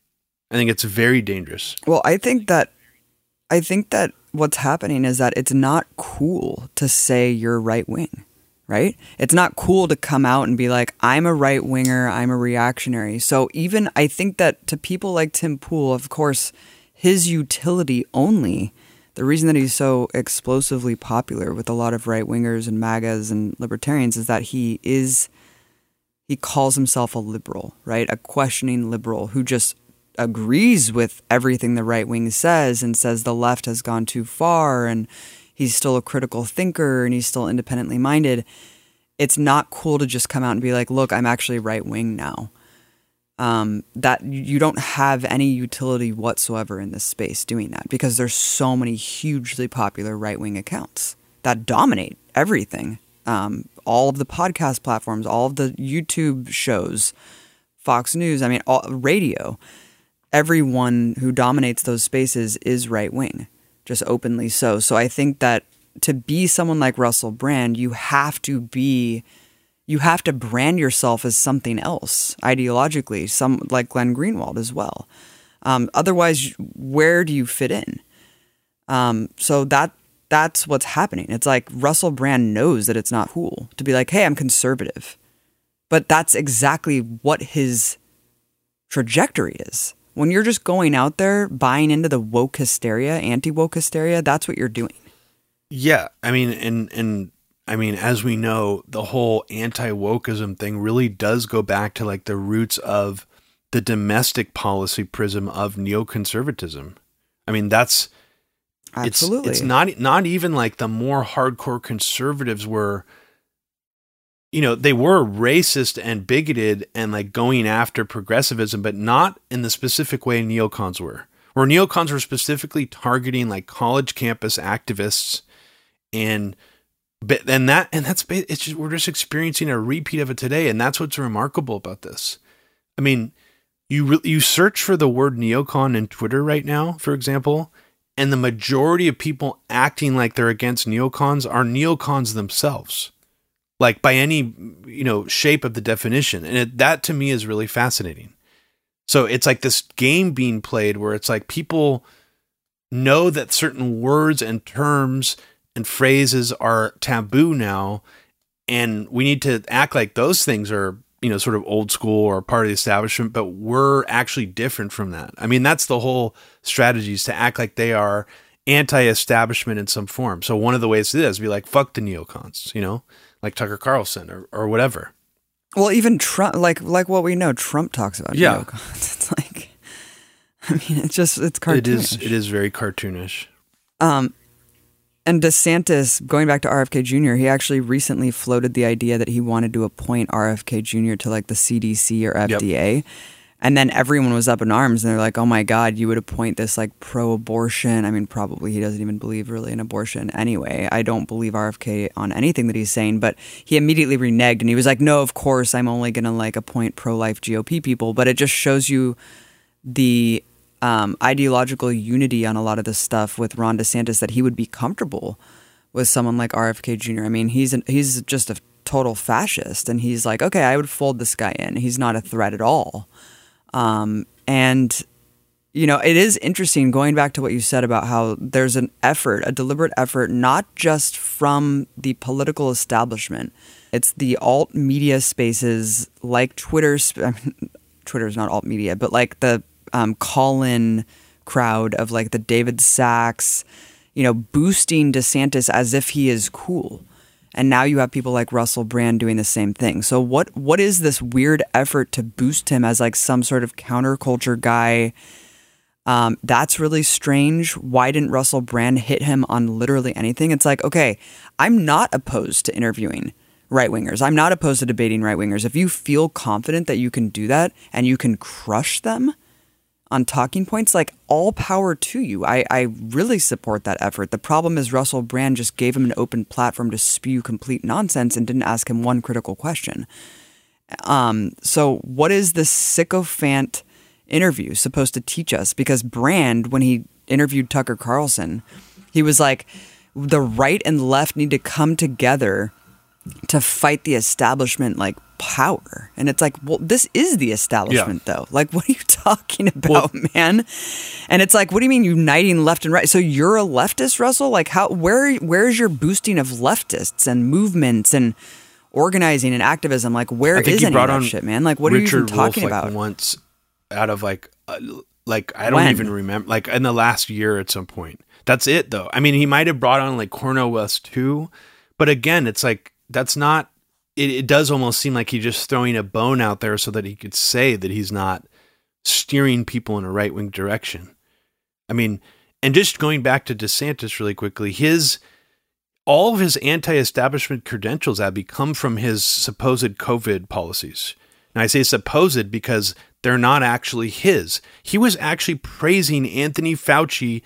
I think it's very dangerous. Well, I think that I think that what's happening is that it's not cool to say you're right wing, right? It's not cool to come out and be like, I'm a right winger, I'm a reactionary. So even I think that to people like Tim Pool, of course, his utility only, the reason that he's so explosively popular with a lot of right wingers and MAGAs and libertarians is that he is he calls himself a liberal, right? A questioning liberal who just agrees with everything the right wing says and says the left has gone too far and he's still a critical thinker and he's still independently minded, it's not cool to just come out and be like, look, I'm actually right wing now. Um, that you don't have any utility whatsoever in this space doing that because there's so many hugely popular right wing accounts that dominate everything um, all of the podcast platforms, all of the YouTube shows, Fox News, I mean, all, radio, everyone who dominates those spaces is right wing, just openly so. So I think that to be someone like Russell Brand, you have to be you have to brand yourself as something else ideologically, some like Glenn Greenwald as well. Um, otherwise, where do you fit in? Um, so that that's what's happening. It's like Russell Brand knows that it's not cool to be like, "Hey, I'm conservative," but that's exactly what his trajectory is. When you're just going out there buying into the woke hysteria, anti woke hysteria, that's what you're doing. Yeah, I mean, and and I mean, as we know, the whole anti wokeism thing really does go back to like the roots of the domestic policy prism of neoconservatism. I mean, that's Absolutely. It's, it's not not even like the more hardcore conservatives were you know, they were racist and bigoted and like going after progressivism, but not in the specific way neocons were. Where neocons were specifically targeting like college campus activists and but and that and that's it's just we're just experiencing a repeat of it today and that's what's remarkable about this i mean you you search for the word neocon in twitter right now for example and the majority of people acting like they're against neocons are neocons themselves like by any you know shape of the definition. And it, that to me is really fascinating. So it's like this game being played where it's like people know that certain words and terms and phrases are taboo now and we need to act like those things are you know sort of old school or part of the establishment but we're actually different from that. I mean that's the whole strategy is to act like they are anti-establishment in some form. So one of the ways to do this is be like fuck the neocons you know like tucker carlson or, or whatever well even trump like like what we know trump talks about yeah it's like i mean it's just it's cartoonish it is it is very cartoonish um and DeSantis, going back to RFK Jr., he actually recently floated the idea that he wanted to appoint RFK Jr. to like the CDC or FDA. Yep. And then everyone was up in arms and they're like, oh my God, you would appoint this like pro abortion. I mean, probably he doesn't even believe really in abortion anyway. I don't believe RFK on anything that he's saying, but he immediately reneged and he was like, no, of course, I'm only going to like appoint pro life GOP people. But it just shows you the um, ideological unity on a lot of this stuff with Ron DeSantis that he would be comfortable with someone like RFK Jr. I mean, he's an, he's just a total fascist, and he's like, okay, I would fold this guy in. He's not a threat at all. Um, and you know, it is interesting going back to what you said about how there's an effort, a deliberate effort, not just from the political establishment. It's the alt media spaces like Twitter. I Twitter is not alt media, but like the um, call in crowd of like the David Sacks, you know, boosting DeSantis as if he is cool. And now you have people like Russell Brand doing the same thing. So what what is this weird effort to boost him as like some sort of counterculture guy? Um, that's really strange. Why didn't Russell Brand hit him on literally anything? It's like, okay, I'm not opposed to interviewing right wingers. I'm not opposed to debating right wingers. If you feel confident that you can do that and you can crush them, on talking points, like all power to you. I, I really support that effort. The problem is Russell Brand just gave him an open platform to spew complete nonsense and didn't ask him one critical question. Um, so, what is this sycophant interview supposed to teach us? Because Brand, when he interviewed Tucker Carlson, he was like, the right and left need to come together to fight the establishment like power. And it's like, well, this is the establishment yeah. though. Like, what are you talking about, well, man? And it's like, what do you mean uniting left and right? So you're a leftist, Russell? Like how where where's your boosting of leftists and movements and organizing and activism? Like where is any of that shit, man? Like what Richard are you even talking Wolff, about? Like, once out of like uh, like I don't When? even remember like in the last year at some point. That's it though. I mean, he might have brought on like Cornel West too, but again, it's like that's not it, it does almost seem like he's just throwing a bone out there so that he could say that he's not steering people in a right wing direction. I mean, and just going back to DeSantis really quickly, his all of his anti-establishment credentials have become from his supposed COVID policies. And I say supposed because they're not actually his. He was actually praising Anthony Fauci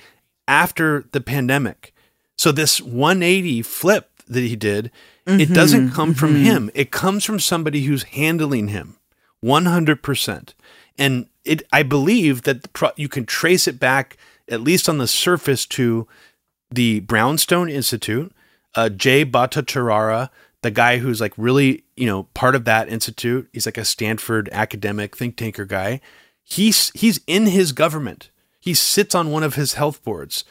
after the pandemic. So this 180 flip that he did, it doesn't come from him. It comes from somebody who's handling him 100%. And it I believe that pro- you can trace it back at least on the surface to the Brownstone Institute, uh, Jay Bhattacharya, the guy who's like really, you know, part of that institute. He's like a Stanford academic think tanker guy. He's he's in his government. He sits on one of his health boards.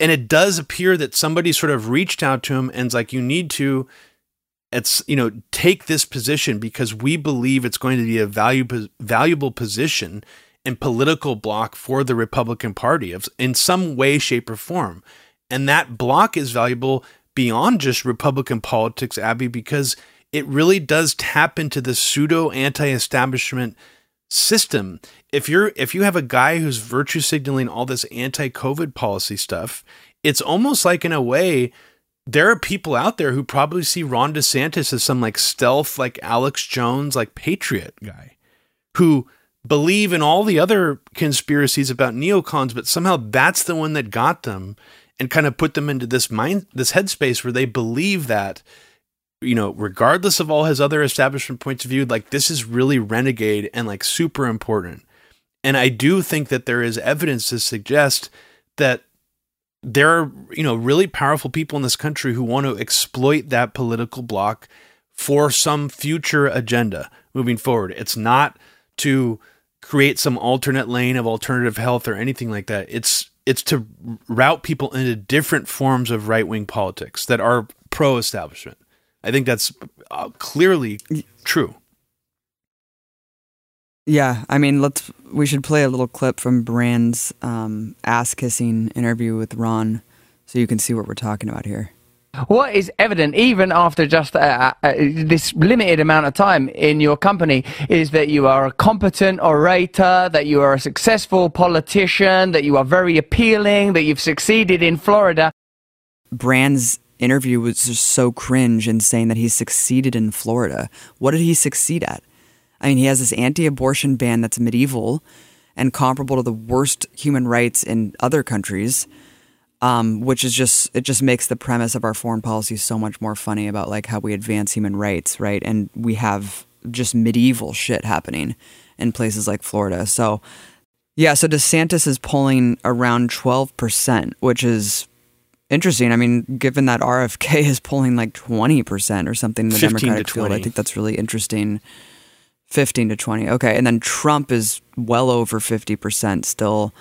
And it does appear that somebody sort of reached out to him and's like, you need to it's you know take this position because we believe it's going to be a valuable valuable position and political block for the Republican Party of in some way, shape, or form. And that block is valuable beyond just Republican politics, Abby, because it really does tap into the pseudo anti-establishment system. If you're if you have a guy who's virtue signaling all this anti-COVID policy stuff, it's almost like in a way there are people out there who probably see Ron DeSantis as some like stealth, like Alex Jones, like patriot guy who believe in all the other conspiracies about neocons, but somehow that's the one that got them and kind of put them into this mind, this headspace where they believe that, you know, regardless of all his other establishment points of view, like this is really renegade and like super important. And I do think that there is evidence to suggest that there are you know really powerful people in this country who want to exploit that political block for some future agenda moving forward. It's not to create some alternate lane of alternative health or anything like that. It's it's to route people into different forms of right-wing politics that are pro-establishment i think that's uh, clearly true Yeah, I mean, let's. We should play a little clip from Brand's um, ass kissing interview with Ron, so you can see what we're talking about here. What is evident, even after just uh, uh, this limited amount of time in your company, is that you are a competent orator, that you are a successful politician, that you are very appealing, that you've succeeded in Florida. Brand's interview was just so cringe in saying that he succeeded in Florida. What did he succeed at? I mean, he has this anti abortion ban that's medieval and comparable to the worst human rights in other countries. Um, which is just it just makes the premise of our foreign policy so much more funny about like how we advance human rights, right? And we have just medieval shit happening in places like Florida. So yeah, so DeSantis is polling around twelve percent, which is interesting. I mean, given that RFK is polling like twenty percent or something in the Democratic field, I think that's really interesting. 15 to 20. Okay. And then Trump is well over 50% still.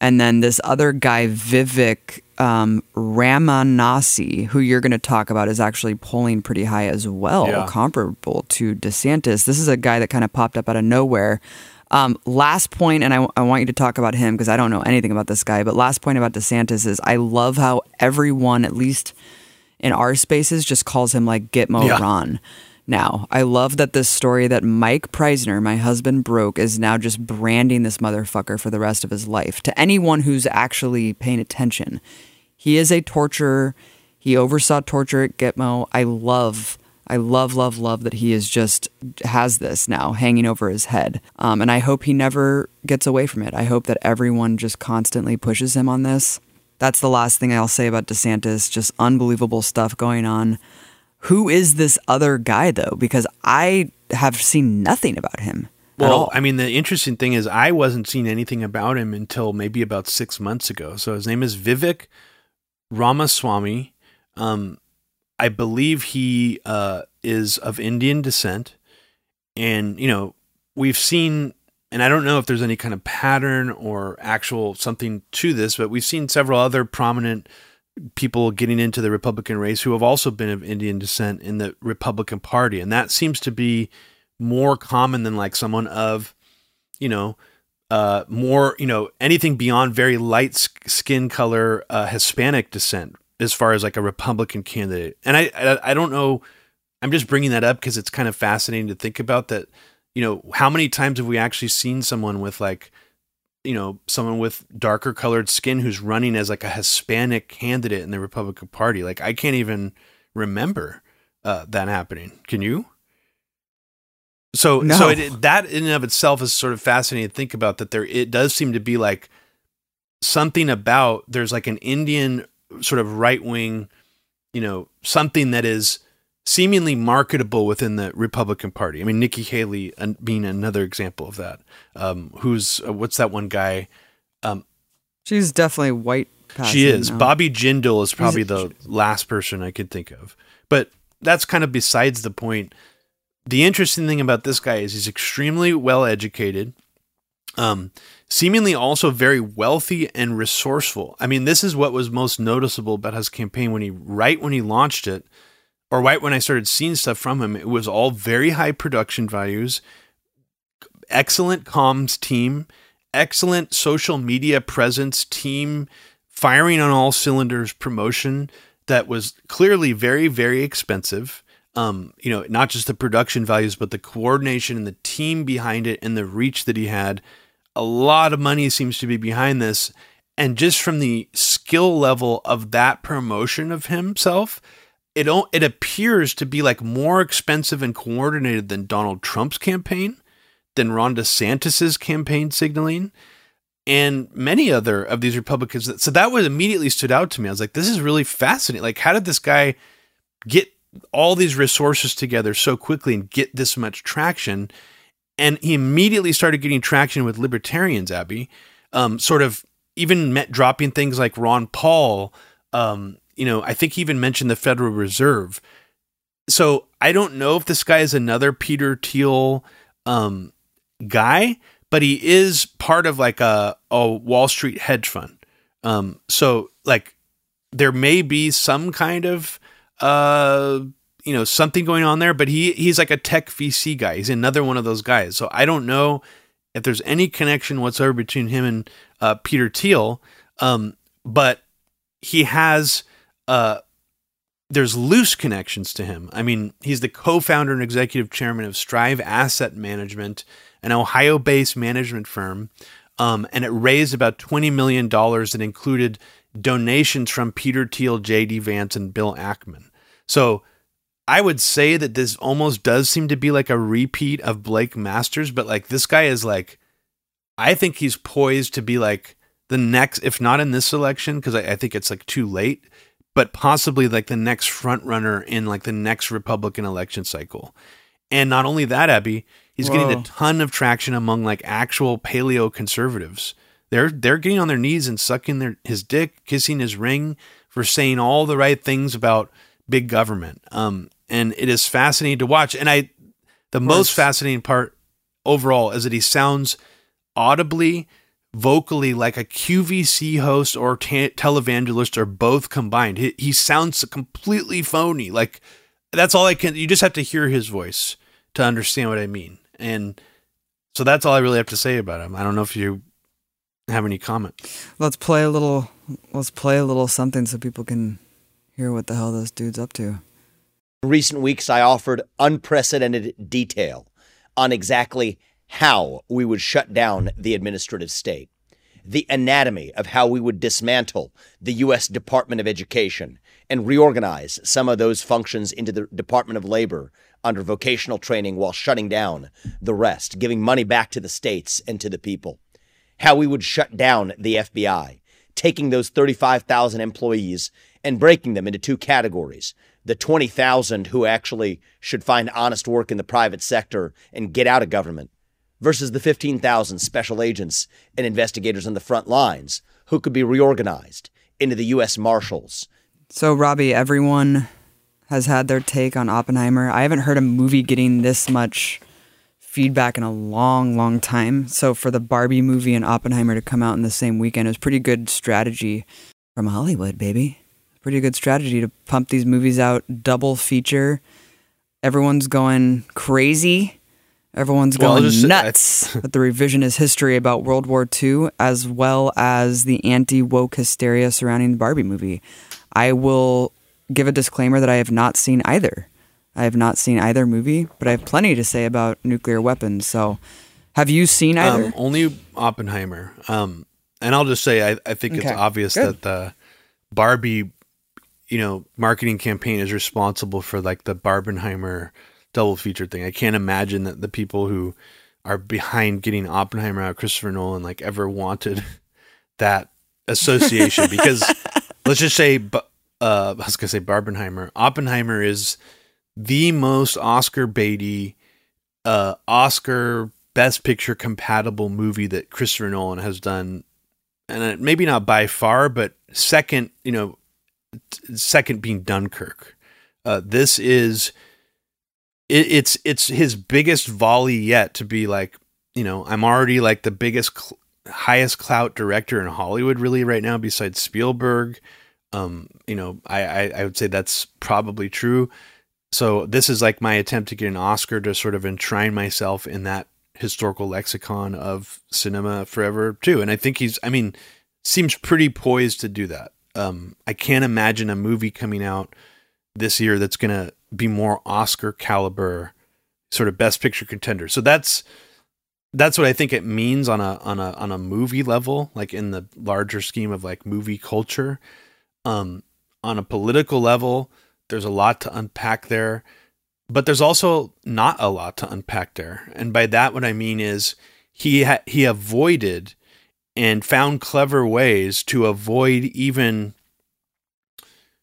And then this other guy, Vivek um, Ramaswamy, who you're going to talk about, is actually polling pretty high as well, Yeah. comparable to DeSantis. This is a guy that kind of popped up out of nowhere. Um, last point, and I, I want you to talk about him because I don't know anything about this guy, but last point about DeSantis is I love how everyone, at least in our spaces, just calls him like Gitmo Yeah. Ron now. I love that this story that Mike Prysner, my husband, broke is now just branding this motherfucker for the rest of his life. To anyone who's actually paying attention, he is a torturer. He oversaw torture at Gitmo. I love, I love, love, love that he is just has this now hanging over his head. Um, and I hope he never gets away from it. I hope that everyone just constantly pushes him on this. That's the last thing I'll say about DeSantis. Just unbelievable stuff going on. Who is this other guy though? Because I have seen nothing about him Well. I mean, the interesting thing is I wasn't seeing anything about him until maybe about six months ago. So his name is Vivek Ramaswamy. Um, I believe he uh, is of Indian descent, and you know we've seen, and I don't know if there's any kind of pattern or actual something to this, but we've seen several other prominent people getting into the Republican race who have also been of Indian descent in the Republican Party, and that seems to be more common than like someone of, you know, uh, more you know anything beyond very light skin color uh, Hispanic descent as far as like a Republican candidate. And I I, I don't know. I'm just bringing that up because it's kind of fascinating to think about that. You know, how many times have we actually seen someone with like you know, someone with darker colored skin who's running as like a Hispanic candidate in the Republican Party. Like I can't even remember uh, that happening. Can you? So, No. so it, that in and of itself is sort of fascinating to think about. That there, it does seem to be like something about there's like an Indian sort of right wing you know, something that is seemingly marketable within the Republican Party. I mean, Nikki Haley being another example of that. Um, who's uh, what's that one guy? Um, She's definitely white. she is. now. Bobby Jindal is probably the last person I could think of. But that's kind of besides the point. The interesting thing about this guy is he's extremely well educated. Um, seemingly also very wealthy and resourceful. I mean, this is what was most noticeable about his campaign when he right when he launched it, or right when I started seeing stuff from him. It was all very high production values, excellent comms team, excellent social media presence team, firing on all cylinders promotion that was clearly very very expensive. Um, you know, not just the production values, but the coordination and the team behind it and the reach that he had. A lot of money seems to be behind this. And just from the skill level of that promotion of himself, it o- it appears to be like more expensive and coordinated than Donald Trump's campaign, than Ron DeSantis's campaign signaling, and many other of these Republicans. So that was immediately stood out to me. I was like, this is really fascinating. Like, how did this guy get all these resources together so quickly and get this much traction? And he immediately started getting traction with libertarians, Abby. Um, sort of even met dropping things like Ron Paul. Um, you know, I think he even mentioned the Federal Reserve. So I don't know if this guy is another Peter Thiel um, guy, but he is part of like a, a Wall Street hedge fund. Um, so like there may be some kind of uh you know something going on there, but he he's like a tech VC guy. He's another one of those guys. So I don't know if there's any connection whatsoever between him and uh, Peter Thiel, um, but he has uh, there's loose connections to him. I mean, he's the co-founder and executive chairman of Strive Asset Management, an Ohio-based management firm, um, and it raised about twenty million dollars that included donations from Peter Thiel, J.D. Vance, and Bill Ackman. So I would say that this almost does seem to be like a repeat of Blake Masters, but like this guy is like, I think he's poised to be like the next, if not in this election, because I, I think it's like too late, but possibly like the next front runner in like the next Republican election cycle. And not only that, Abby, he's getting a ton of traction among like actual paleo conservatives. They're they're getting on their knees and sucking their his dick, kissing his ring for saying all the right things about big government. Um, and it is fascinating to watch. And I, the most fascinating part overall is that he sounds audibly, vocally like a QVC host or te- televangelist or both combined. He, he sounds completely phony. Like that's all I can. You just have to hear his voice to understand what I mean. And so that's all I really have to say about him. I don't know if you have any comment. Let's play a little. Let's play a little something so people can hear what the hell this dude's up to. In recent weeks, I offered unprecedented detail on exactly how we would shut down the administrative state, the anatomy of how we would dismantle the U.S. Department of Education and reorganize some of those functions into the Department of Labor under vocational training while shutting down the rest, giving money back to the states and to the people. How we would shut down the FBI, taking those 35,000 employees and breaking them into two categories the 20,000 who actually should find honest work in the private sector and get out of government versus the 15,000 special agents and investigators on the front lines who could be reorganized into the U.S. Marshals. So, Robbie, everyone has had their take on Oppenheimer. I haven't heard a movie getting this much feedback in a long, long time. So, for the Barbie movie and Oppenheimer to come out in the same weekend, was pretty good strategy from Hollywood, baby. Pretty good strategy to pump these movies out, double feature. Everyone's going crazy. Everyone's Well, going just nuts with the revisionist history about World War II, as well as the anti woke hysteria surrounding the Barbie movie. I will give a disclaimer that I have not seen either. I have not seen either movie, but I have plenty to say about nuclear weapons. So, have you seen either? Um, only Oppenheimer. Um, and I'll just say, I, I think it's obvious good. that the Barbie, you know, marketing campaign is responsible for like the Barbenheimer double feature thing. I can't imagine that the people who are behind getting Oppenheimer out, Christopher Nolan, like ever wanted that association because let's just say, uh, I was gonna say Barbenheimer. Oppenheimer is the most Oscar baity, uh, Oscar Best Picture compatible movie that Christopher Nolan has done, and uh, maybe not by far, but second, you know, second being Dunkirk. Uh, this is it, it's it's his biggest volley yet to be like, you know, I'm already like the biggest, cl- highest clout director in Hollywood really right now, besides Spielberg. Um, you know, I, I I would say that's probably true. So this is like my attempt to get an Oscar to sort of enshrine myself in that historical lexicon of cinema forever too. And I think he's, I mean, seems pretty poised to do that. Um, I can't imagine a movie coming out this year that's going to be more Oscar caliber, sort of best picture contender. So that's that's what I think it means on a on a on a movie level, like in the larger scheme of like movie culture. Um, on a political level, there's a lot to unpack there, but there's also not a lot to unpack there. And by that, what I mean is he ha- he avoided and found clever ways to avoid even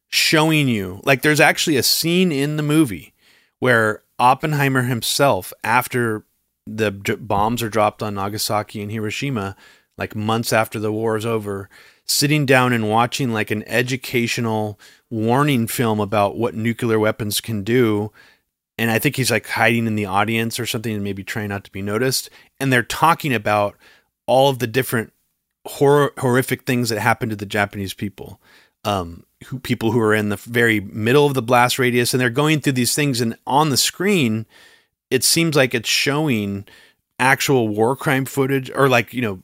showing you. Like, there's actually a scene in the movie where Oppenheimer himself, after the bombs are dropped on Nagasaki and Hiroshima, like months after the war is over, sitting down and watching like an educational warning film about what nuclear weapons can do. And I think he's like hiding in the audience or something and maybe trying not to be noticed. And they're talking about all of the different horror, horrific things that happened to the Japanese people. Um, who, people who are in the very middle of the blast radius and they're going through these things and on the screen it seems like it's showing actual war crime footage or like you know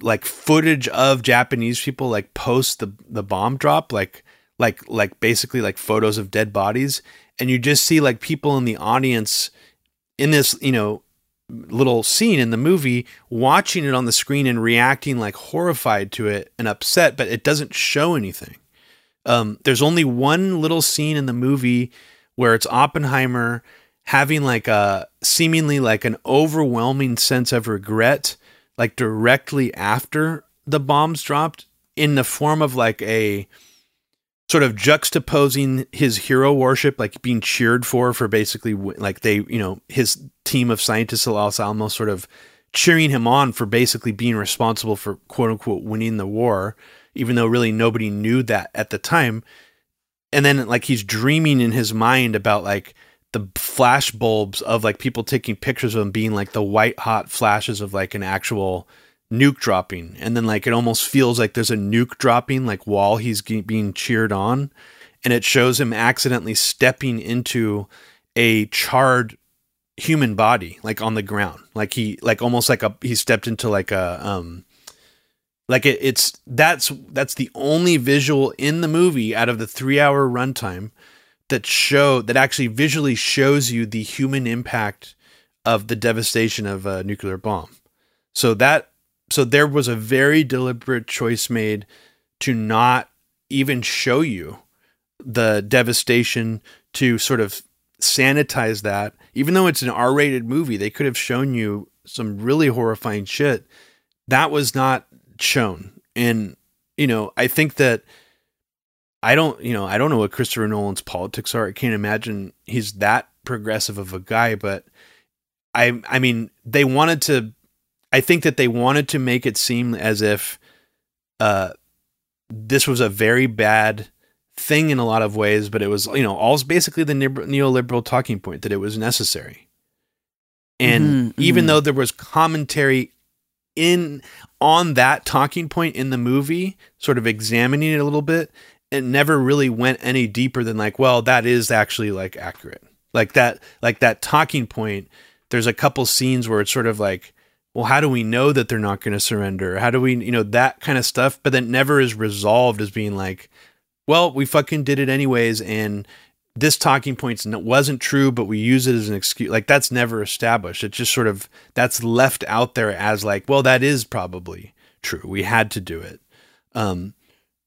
like footage of Japanese people like post the the bomb drop like like like basically like photos of dead bodies and you just see like people in the audience in this you know little scene in the movie watching it on the screen and reacting like horrified to it and upset but it doesn't show anything. Um, there's only one little scene in the movie where it's oppenheimer having like a seemingly like an overwhelming sense of regret like directly after the bombs dropped in the form of like a sort of juxtaposing his hero worship, like being cheered for, for basically like they, you know, his team of scientists at Los Alamos sort of cheering him on for basically being responsible for quote unquote winning the war, even though really nobody knew that at the time. And then like he's dreaming in his mind about like the flash bulbs of like people taking pictures of him being like the white hot flashes of like an actual nuke dropping. And then like it almost feels like there's a nuke dropping like while he's being cheered on. And it shows him accidentally stepping into a charred human body like on the ground. Like he like almost like a he stepped into like a um like it, it's that's that's the only visual in the movie out of the 3 hour runtime that show that actually visually shows you the human impact of the devastation of a nuclear bomb. So that so there was a very deliberate choice made to not even show you the devastation to sort of sanitize that. Even though it's an R-rated movie they could have shown you some really horrifying shit. That was not shown. And you know I think that I don't, you know, I don't know what Christopher Nolan's politics are. I can't imagine he's that progressive of a guy, but I I mean, they wanted to I think that they wanted to make it seem as if uh this was a very bad thing in a lot of ways, but it was, you know, all basically the neoliberal talking point that it was necessary. And mm-hmm, even mm-hmm. though there was commentary in on that talking point in the movie, sort of examining it a little bit, it never really went any deeper than like, well, that is actually like accurate. Like that, like that talking point. There's a couple scenes where it's sort of like, well, how do we know that they're not going to surrender? How do we, you know, that kind of stuff? But then never is resolved as being like, well, we fucking did it anyways, and this talking point wasn't true, but we use it as an excuse. Like that's never established. It's just sort of that's left out there as like, well, that is probably true. We had to do it. Um,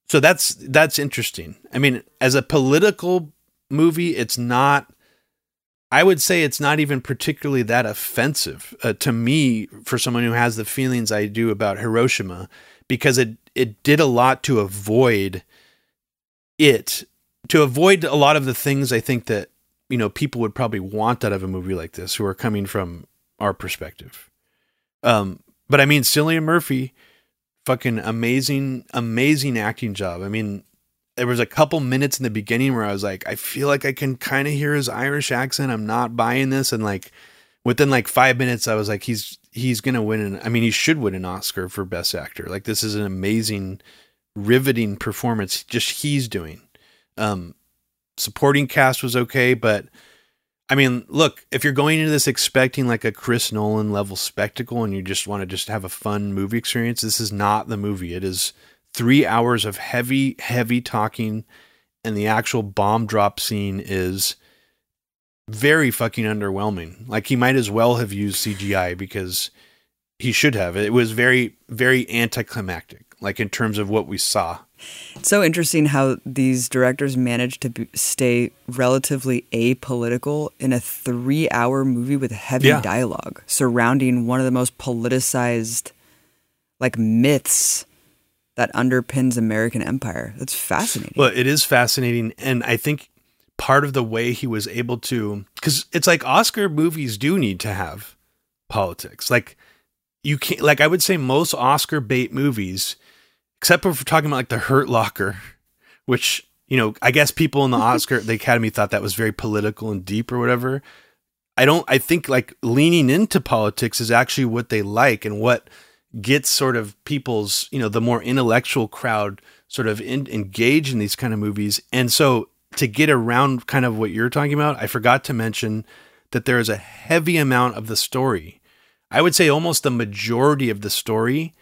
so that's that's interesting. I mean, as a political movie, it's not. I would say it's not even particularly that offensive uh, to me for someone who has the feelings I do about Hiroshima, because it it did a lot to avoid it to avoid a lot of the things I think that you know people would probably want out of a movie like this, who are coming from our perspective. Um, but I mean, Cillian Murphy, fucking amazing, amazing acting job. I mean, there was a couple minutes in the beginning where I was like, I feel like I can kind of hear his Irish accent. I'm not buying this, and like within like five minutes, I was like, he's he's gonna win an. I mean, he should win an Oscar for Best Actor. Like this is an amazing, riveting performance. Just he's doing. Um, supporting cast was okay, but I mean, look, if you're going into this expecting like a Chris Nolan level spectacle and you just want to just have a fun movie experience, this is not the movie. It is three hours of heavy, heavy talking, and the actual bomb drop scene is very fucking underwhelming. Like he might as well have used CGI because he should have. It was very, very anticlimactic, like in terms of what we saw. It's so interesting how these directors managed to be, stay relatively apolitical in a three hour movie with heavy Yeah. dialogue surrounding one of the most politicized like myths that underpins American empire. That's fascinating. Well, it is fascinating, and I think part of the way he was able to, because it's like Oscar movies do need to have politics. Like you can't, like I would say, most Oscar bait movies, except if we're talking about like the Hurt Locker, which you know, I guess people in the Oscar, the Academy thought that was very political and deep or whatever. I don't. I think like leaning into politics is actually what they like and what gets sort of people's you know the more intellectual crowd sort of in, engaged in these kind of movies. And so to get around kind of what you're talking about i forgot to mention that there is a heavy amount of the story. I would say almost the majority of the story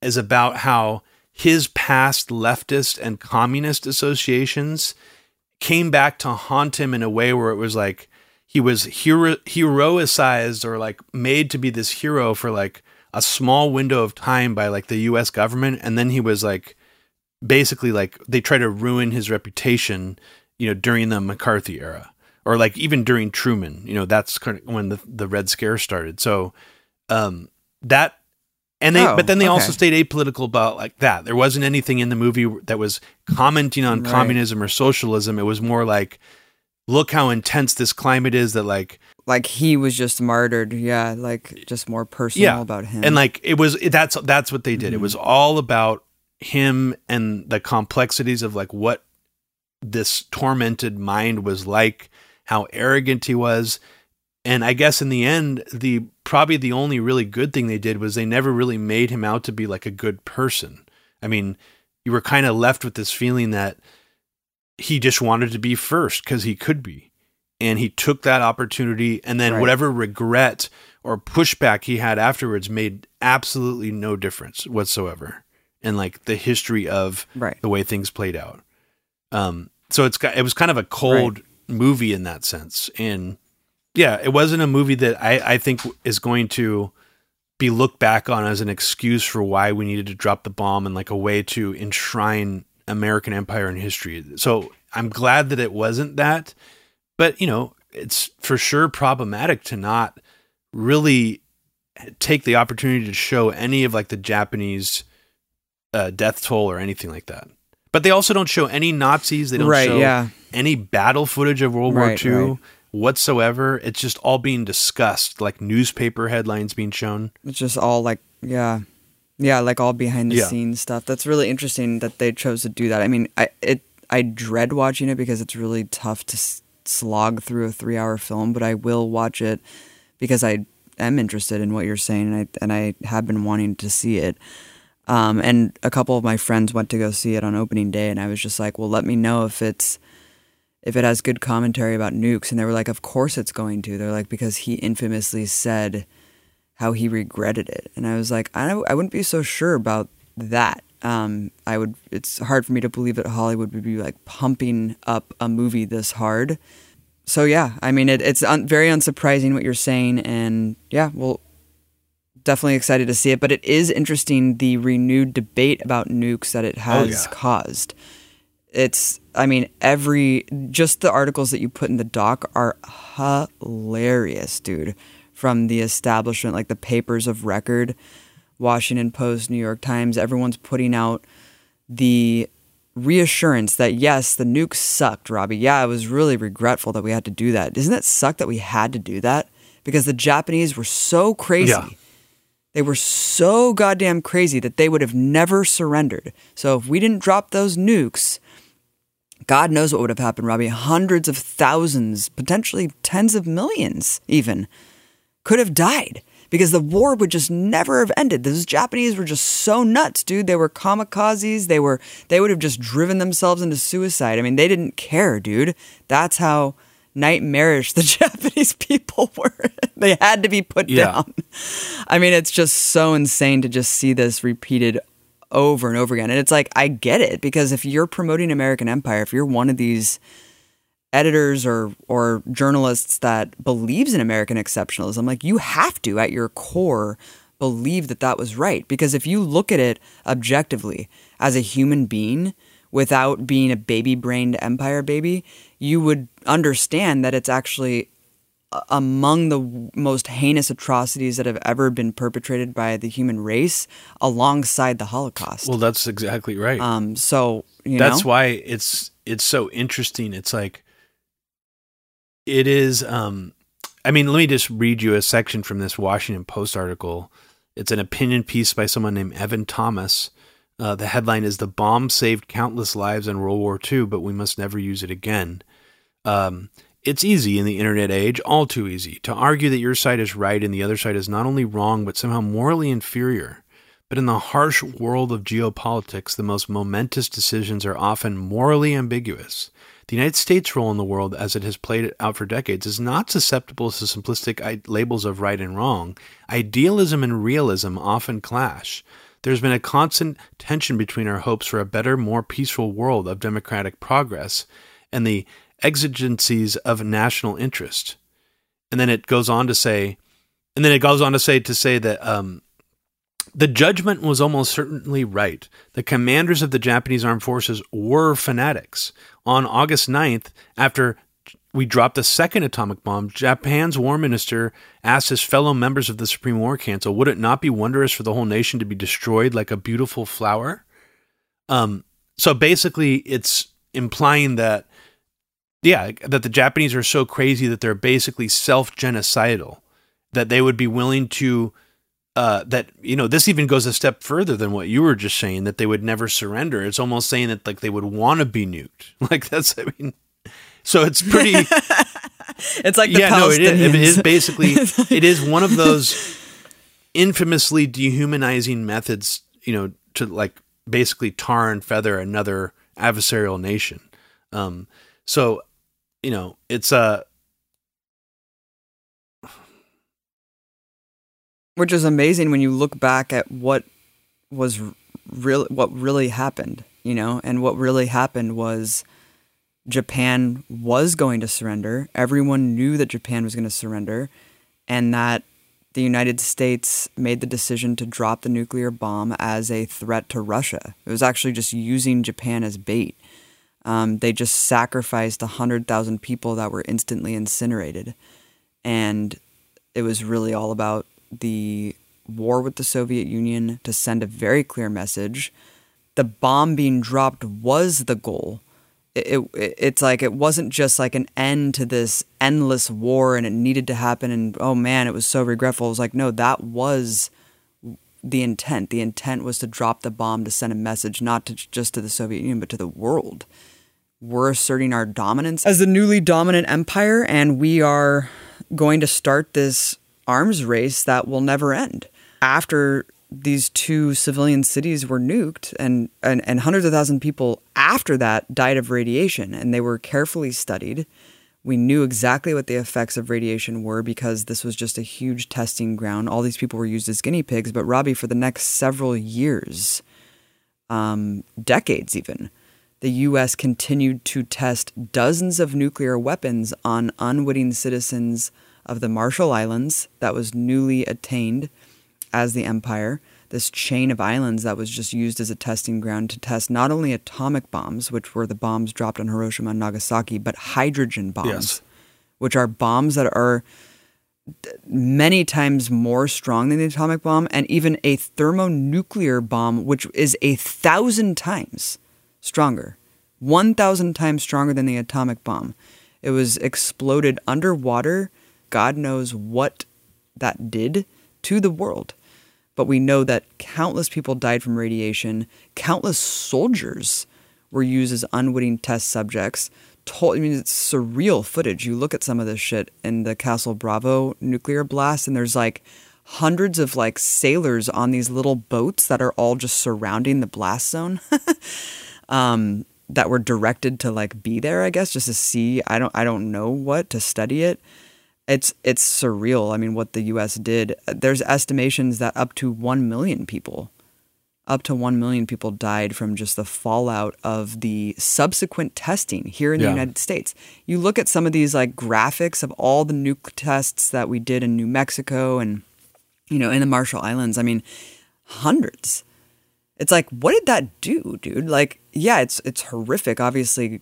is about how his past leftist and communist associations came back to haunt him in a way where it was like he was hero heroicized or like made to be this hero for like a small window of time by like the US government and then he was like basically like they try to ruin his reputation, you know, during the McCarthy era or like even during Truman, you know, that's kind of when the the Red Scare started. So um that and they Oh, but then they also stayed apolitical about like that. There wasn't anything in the movie that was commenting on Right. communism or socialism. It was more like look how intense this climate is that like like he was just martyred. Yeah, like just more personal about him. and like it was that's that's what they did. It mm-hmm. was all about him and the complexities of like what this tormented mind was like, how arrogant he was. And I guess in the end, the probably the only really good thing they did was they never really made him out to be like a good person. I mean, you were kind of left with this feeling that he just wanted to be first because he could be. And he took that opportunity, and then Right. whatever regret or pushback he had afterwards made absolutely no difference whatsoever in like the history of Right. the way things played out. Um, so it's got, it was kind of a cold movie in that sense, and yeah, it wasn't a movie that I, I think is going to be looked back on as an excuse for why we needed to drop the bomb and like a way to enshrine American empire in history. So I'm glad that it wasn't that, but you know, it's for sure problematic to not really take the opportunity to show any of like the Japanese uh, death toll or anything like that. But they also don't show any Nazis. They don't Right, show yeah. any battle footage of World Right, War II right. whatsoever. It's just all being discussed, like newspaper headlines being shown. It's just all like, yeah, yeah, like all behind the Yeah. scenes stuff. That's really interesting that they chose to do that. I mean, I it I dread watching it because it's really tough to slog through a three hour film, but I will watch it because I am interested in what you're saying, and I and I have been wanting to see it. Um, and a couple of my friends went to go see it on opening day, and I was just like, well, let me know if it's if it has good commentary about nukes, and they were like, of course it's going to. They're like because he infamously said how he regretted it, and I was like, I I wouldn't be so sure about that. Um, I would. It's hard for me to believe that Hollywood would be like pumping up a movie this hard. So yeah, I mean, it, it's un, very unsurprising what you're saying, and yeah, well, definitely excited to see it. But it is interesting the renewed debate about nukes that it has yeah. caused. It's, I mean, every just the articles that you put in the doc are hilarious, dude. From the establishment, like the papers of record, Washington Post, New York Times, everyone's putting out the reassurance that yes, the nuke sucked, Robbie. Yeah, I was really regretful that we had to do that. Doesn't it suck that we had to do that? Because the Japanese were so crazy. Yeah. They were so goddamn crazy that they would have never surrendered. So if we didn't drop those nukes, God knows what would have happened, Robbie. Hundreds of thousands, potentially tens of millions, even, could have died because the war would just never have ended. Those Japanese were just so nuts, dude. They were kamikazes. They were they would have just driven themselves into suicide. I mean, they didn't care, dude. That's how nightmarish the Japanese people were. they had to be put Yeah. down. I mean, it's just so insane to just see this repeated over and over again. And it's like, I get it because if you're promoting American Empire, if you're one of these editors or or journalists that believes in American exceptionalism, like you have to at your core believe that that was right because if you look at it objectively as a human being without being a baby-brained empire baby, you would understand that it's actually among the most heinous atrocities that have ever been perpetrated by the human race alongside the Holocaust. Well, that's exactly right. um so, you that's know why it's it's so interesting it's like it is um i mean let me just read you a section from this washington post article it's an opinion piece by someone named evan thomas uh, the headline is the bomb saved countless lives in world war ii but we must never use it again um, it's easy in the internet age, all too easy, to argue that your side is right and the other side is not only wrong, but somehow morally inferior. But in the harsh world of geopolitics, the most momentous decisions are often morally ambiguous. The United States' role in the world, as it has played out for decades, is not susceptible to simplistic labels of right and wrong. Idealism and realism often clash. There's been a constant tension between our hopes for a better, more peaceful world of democratic progress and the exigencies of national interest. And then it goes on to say, and then it goes on to say to say that um, the judgment was almost certainly right. The commanders of the Japanese armed forces were fanatics. On August 9th, after we dropped the second atomic bomb, Japan's war minister asked his fellow members of the Supreme War Council, would it not be wondrous for the whole nation to be destroyed like a beautiful flower? Um, so basically, it's implying that, yeah, that the Japanese are so crazy that they're basically self genocidal, that they would be willing to uh, that you know this even goes a step further than what you were just saying that they would never surrender. It's almost saying that like they would want to be nuked. Like that's I mean, so it's pretty. it's like the yeah, no, it is, it is basically it is one of those infamously dehumanizing methods. You know, to like basically tar and feather another adversarial nation. Um, so you know, it's uh which is amazing when you look back at what was real what really happened you know? And what really happened was japan was going to surrender. Everyone knew that japan was going to surrender and that the united states made the decision to drop the nuclear bomb as a threat to russia. It was actually just using japan as bait. Um, they just sacrificed 100000 people that were instantly incinerated. And it was really all about the war with the Soviet Union to send a very clear message. The bomb being dropped was the goal. It, it, it's like it wasn't just like an end to this endless war and it needed to happen and oh man it was so regretful it was like no that was the intent the intent was to drop the bomb to send a message not to just to the soviet union but to the world we're asserting our dominance as the newly dominant empire and we are going to start this arms race that will never end. After these two civilian cities were nuked and, and, and hundreds of thousands of people after that died of radiation and they were carefully studied. We knew exactly what the effects of radiation were because this was just a huge testing ground. All these people were used as guinea pigs, but Robbie, for the next several years, um, decades even, the U.S. continued to test dozens of nuclear weapons on unwitting citizens of the Marshall Islands that was newly attained as the empire. This chain of islands that was just used as a testing ground to test not only atomic bombs, which were the bombs dropped on Hiroshima and Nagasaki, but hydrogen bombs, Yes. which are bombs that are many times more strong than the atomic bomb, and even a thermonuclear bomb, which is a thousand times stronger. 1,000 times stronger than the atomic bomb. It was exploded underwater. God knows what that did to the world. But we know that countless people died from radiation. Countless soldiers were used as unwitting test subjects. Told, I mean, it's surreal footage. You look at some of this shit in the Castle Bravo nuclear blast, and there's like hundreds of like sailors on these little boats that are all just surrounding the blast zone. um, that were directed to like be there, I guess, just to see. I don't, I don't know what to study it. It's it's surreal. I mean, what the U.S. did. There's estimations that up to one million people, up to one million people died from just the fallout of the subsequent testing here in the United States. You look at some of these like graphics of all the nuke tests that we did in New Mexico and you know in the Marshall Islands. I mean, hundreds it's like what did that do dude like yeah it's it's horrific obviously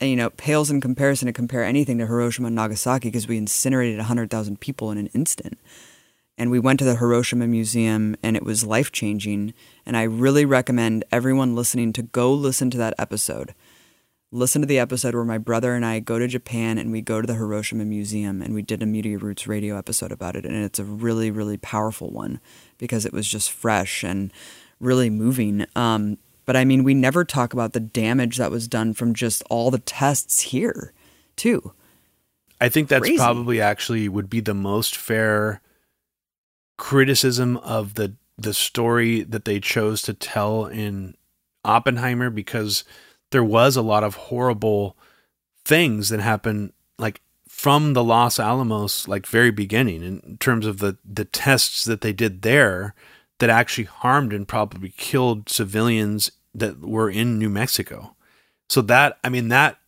you know pales in comparison to compare anything to hiroshima and nagasaki because we incinerated 100000 people in an instant and we went to the hiroshima museum and it was life changing and i really recommend everyone listening to go listen to that episode listen to the episode where my brother and I go to Japan and we go to the Hiroshima Museum and we did a Media Roots radio episode about it. And it's a really, really powerful one because it was just fresh and really moving. Um, but I mean, we never talk about the damage that was done from just all the tests here, too. I think that's Crazy. probably actually would be the most fair criticism of the the story that they chose to tell in Oppenheimer because there was a lot of horrible things that happened like from the Los Alamos like very beginning in terms of the the tests that they did there that actually harmed and probably killed civilians that were in New Mexico. So that I mean that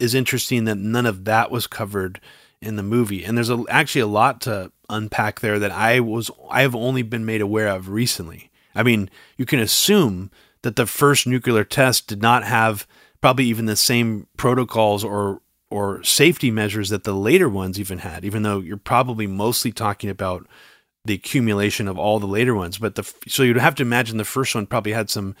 is interesting that none of that was covered in the movie. And there's a, actually a lot to unpack there that I was I have only been made aware of recently. I mean, you can assume that the first nuclear test did not have probably even the same protocols or or safety measures that the later ones even had, even though you're probably mostly talking about the accumulation of all the later ones. But the so you'd have to imagine the first one probably had some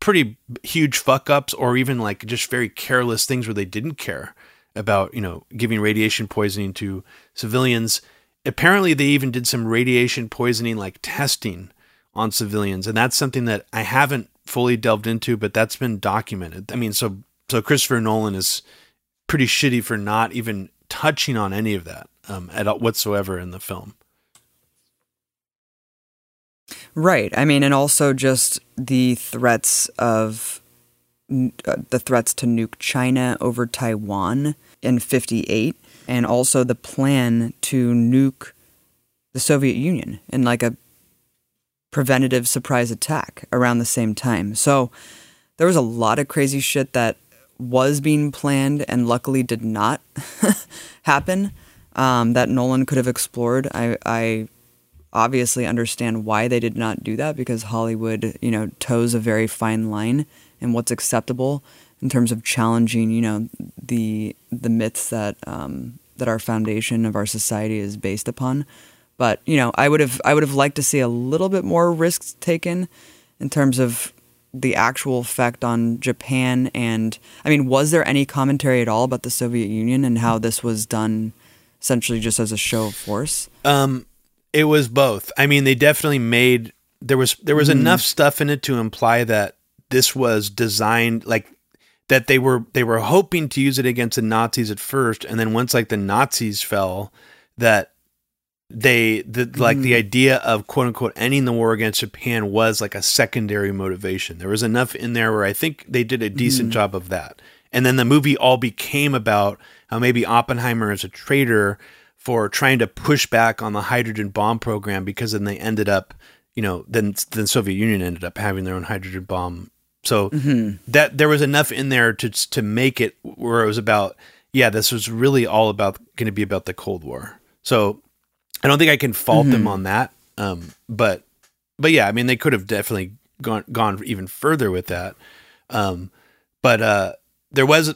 pretty huge fuck ups or even like just very careless things where they didn't care about, you know, giving radiation poisoning to civilians. Apparently they even did some radiation poisoning like testing on civilians and that's something that I haven't fully delved into but that's been documented. I mean so so Christopher Nolan is pretty shitty for not even touching on any of that um at whatsoever in the film. Right. I mean, and also just the threats of uh, the threats to nuke China over Taiwan in 58 and also the plan to nuke the Soviet Union in like a preventative surprise attack around the same time. So there was a lot of crazy shit that was being planned and luckily did not happen um, that Nolan could have explored. I, I obviously understand why they did not do that because Hollywood, you know, toes a very fine line in what's acceptable in terms of challenging, you know, the the myths that um, that our foundation of our society is based upon. But you know, I would have I would have liked to see a little bit more risks taken in terms of the actual effect on Japan and I mean, was there any commentary at all about the Soviet Union and how this was done essentially just as a show of force? Um, it was both. I mean, they definitely made there was there was hmm. enough stuff in it to imply that this was designed like that they were they were hoping to use it against the Nazis at first, and then once like the Nazis fell, that they the like the hmm. idea of quote unquote ending the war against Japan was like a secondary motivation. There was enough in there where I think they did a decent hmm. job of that. And then the movie all became about how maybe Oppenheimer is a traitor for trying to push back on the hydrogen bomb program because then they ended up, you know, then the Soviet Union ended up having their own hydrogen bomb. So that there was enough in there to to make it where it was about yeah, this was really all about going to be about the Cold War. So I don't think I can fault them on that. Um, but but yeah, I mean they could have definitely gone gone even further with that. Um, but uh, there was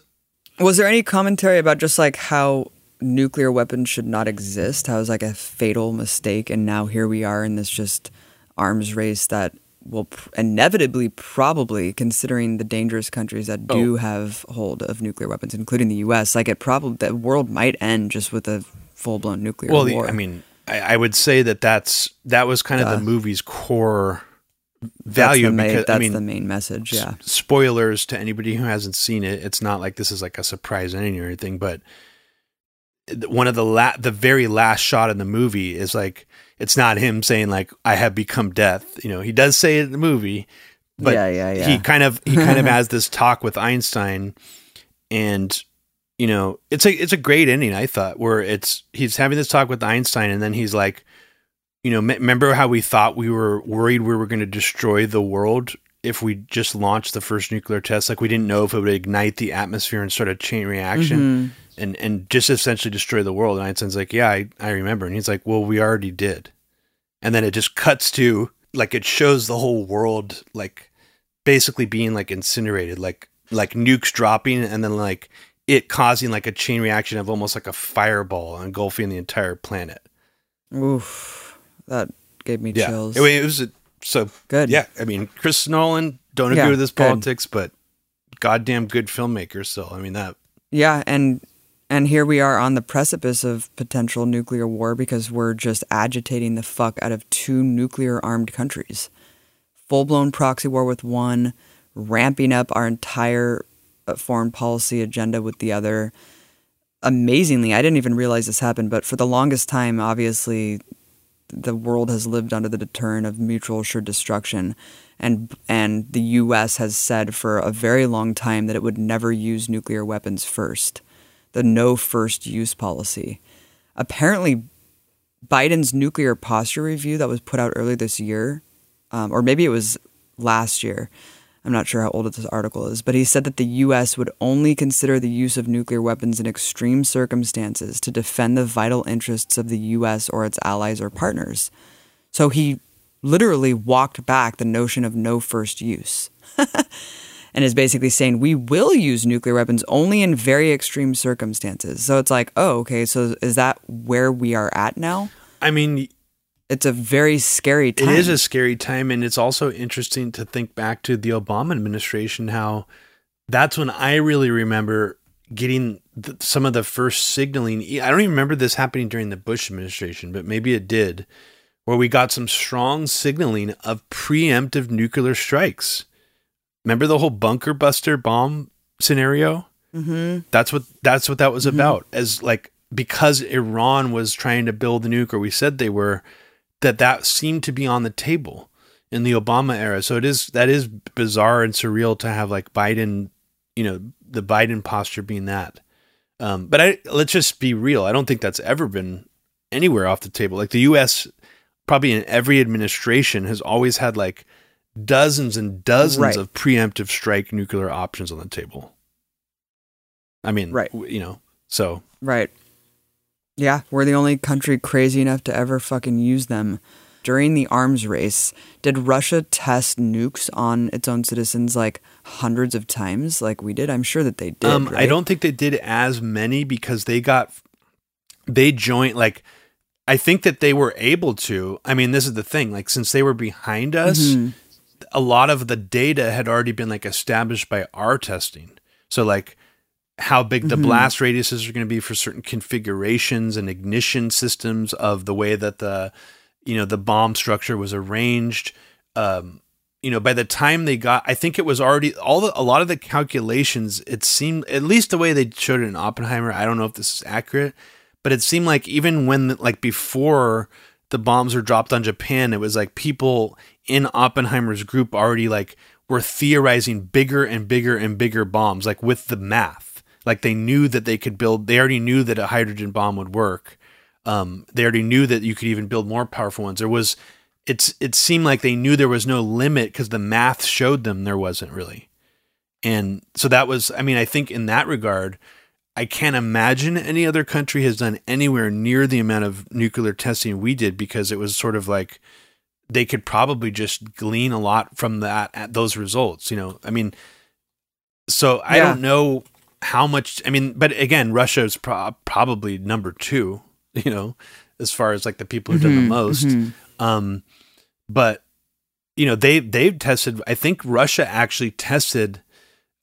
Was there any commentary about just like how nuclear weapons should not exist? How it was like a fatal mistake, and now here we are in this just arms race that will pr- inevitably, probably, considering the dangerous countries that do Oh. have hold of nuclear weapons, including the U.S., like it probably the world might end just with a full blown nuclear Well, the, war. I mean, I, I would say that that's that was kind of the movie's core that's value the main, because that's I mean, the main message. Yeah, s- spoilers to anybody who hasn't seen it. It's not like this is like a surprise ending or anything, but one of the la- the very last shot in the movie is like it's not him saying like I have become death. You know, he does say it in the movie, but Yeah, yeah, yeah. he kind of he kind of has this talk with Einstein, and you know it's a it's a great ending. I thought where it's he's having this talk with Einstein, and then he's like, you know, me- remember how we thought we were worried we were going to destroy the world if we just launched the first nuclear test? Like we didn't know if it would ignite the atmosphere and start a chain reaction. Mm-hmm. And, and just essentially destroy the world. And Einstein's like, yeah, I, I remember. And he's like, well, we already did. And then it just cuts to like it shows the whole world like basically being like incinerated, like like nukes dropping, and then like it causing like a chain reaction of almost like a fireball engulfing the entire planet. oof, that gave me Yeah, chills. I mean, it was a, so Good. Yeah, I mean, Chris Nolan don't agree Yeah, with his good. politics, but goddamn good filmmaker So I mean that. Yeah, and and here we are on the precipice of potential nuclear war because we're just agitating the fuck out of two nuclear armed countries. Full blown proxy war with one, ramping up our entire uh, foreign policy agenda with the other. Amazingly, I didn't even realize this happened, but for the longest time, obviously, the world has lived under the deterrent of mutual assured destruction and and the US has said for a very long time that it would never use nuclear weapons first the no first use policy apparently Biden's nuclear posture review that was put out earlier this year um, or maybe it was last year I'm not sure how old this article is, but he said that the U.S. would only consider the use of nuclear weapons in extreme circumstances to defend the vital interests of the U.S. or its allies or partners. So he literally walked back the notion of no first use and is basically saying we will use nuclear weapons only in very extreme circumstances. So it's like, oh, okay, so is that where we are at now? I mean, It's a very scary time. It is a scary time, and it's also interesting to think back to the Obama administration. How that's when I really remember getting th- some of the first signaling. I don't even remember this happening during the Bush administration, but maybe it did, where we got some strong signaling of preemptive nuclear strikes. Remember the whole bunker buster bomb scenario? hmm That's what that's what that was about. As like because Iran was trying to build a nuke, or we said they were, that that seemed to be on the table in the Obama era. So it is that is bizarre and surreal to have like Biden, you know, the Biden posture being that. Um, but I let's just be real. I don't think that's ever been anywhere off the table. Like the U.S. probably in every administration has always had like dozens and dozens Right. of preemptive strike nuclear options on the table. I mean, Right. You know, so Right. Yeah, we're the only country crazy enough to ever fucking use them. During the arms race, did Russia test nukes on its own citizens like hundreds of times like we did? I'm sure that they did. um, I don't think they did as many because they got they joined like I think that they were able to. I mean, this is the thing. Like since they were behind us, Mm-hmm. A lot of the data had already been like established by our testing. So like how big Mm-hmm. the blast radiuses are going to be for certain configurations and ignition systems of the way that the you know the bomb structure was arranged um you know by the time they got i think it was already all the a lot of the calculations it seemed at least the way they showed it in oppenheimer i don't know if this is accurate but it seemed like even when like before the bombs were dropped on japan it was like people in oppenheimer's group already like were theorizing bigger and bigger and bigger bombs like with the math like they knew that they could build they already knew that a hydrogen bomb would work um, they already knew that you could even build more powerful ones. There was, it's it seemed like they knew there was no limit because the math showed them there wasn't really, and so that was. I mean, I think in that regard, I can't imagine any other country has done anywhere near the amount of nuclear testing we did because it was sort of like they could probably just glean a lot from that at those results. You know, I mean, so I Yeah. don't know how much. I mean, but again, Russia's pro- probably number two. You know, as far as like the people who've done the Mhm, most. mhm. Um, but you know they they've tested. I think Russia actually tested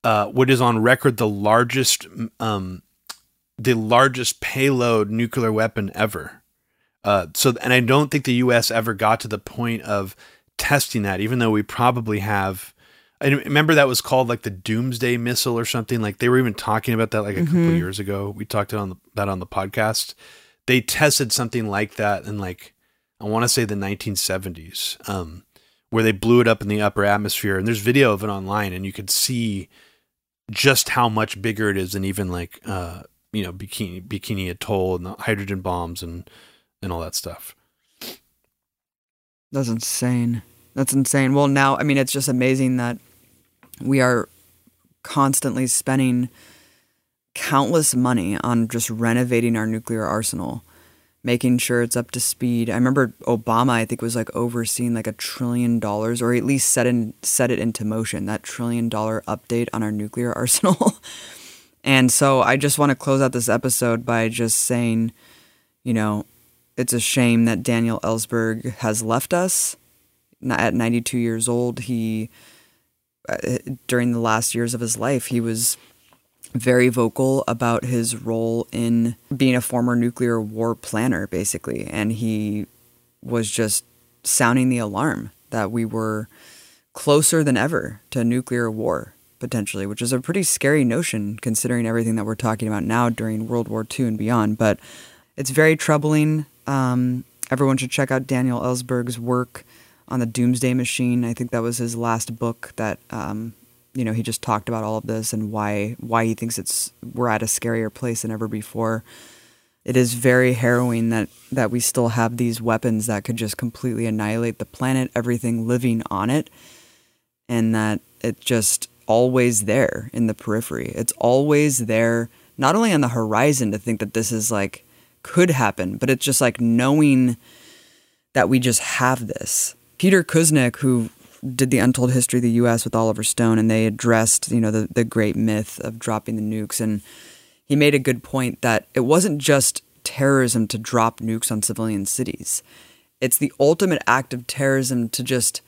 uh, what is on record the largest um, the largest payload nuclear weapon ever. Uh, so, and I don't think the U.S. ever got to the point of testing that, even though we probably have. I remember that was called like the Doomsday Missile or something. Like they were even talking about that like a mm-hmm. couple years ago. We talked on the, that on the podcast. They tested something like that in like I want to say the 1970s, um, where they blew it up in the upper atmosphere. And there's video of it online, and you could see just how much bigger it is than even like uh, you know bikini bikini atoll and the hydrogen bombs and and all that stuff. That's insane. That's insane. Well, now I mean it's just amazing that we are constantly spending countless money on just renovating our nuclear arsenal, making sure it's up to speed. I remember Obama, I think, was like overseeing like a trillion dollars, or at least set in set it into motion. That trillion dollar update on our nuclear arsenal. and so I just want to close out this episode by just saying, you know, it's a shame that Daniel Ellsberg has left us at 92 years old. He uh, during the last years of his life, he was very vocal about his role in being a former nuclear war planner, basically. And he was just sounding the alarm that we were closer than ever to nuclear war, potentially, which is a pretty scary notion considering everything that we're talking about now during World War II and beyond. But it's very troubling. Um, everyone should check out Daniel Ellsberg's work on the Doomsday Machine. I think that was his last book that um, you know he just talked about all of this and why why he thinks it's we're at a scarier place than ever before. It is very harrowing that that we still have these weapons that could just completely annihilate the planet, everything living on it, and that it just always there in the periphery. It's always there, not only on the horizon to think that this is like could happen, but it's just like knowing that we just have this Peter Kuznick, who did the Untold History of the U.S. with Oliver Stone, and they addressed, you know, the, the great myth of dropping the nukes. And he made a good point that it wasn't just terrorism to drop nukes on civilian cities. It's the ultimate act of terrorism to just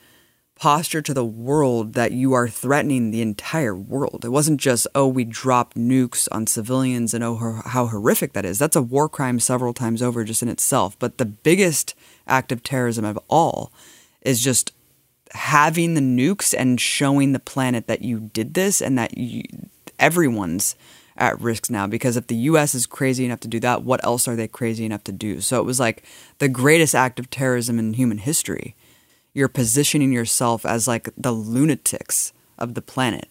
posture to the world that you are threatening the entire world. It wasn't just, oh, we dropped nukes on civilians and oh, how horrific that is. That's a war crime several times over just in itself. But the biggest act of terrorism of all is just having the nukes and showing the planet that you did this and that you, everyone's at risk now because if the US is crazy enough to do that, what else are they crazy enough to do? So it was like the greatest act of terrorism in human history. You're positioning yourself as like the lunatics of the planet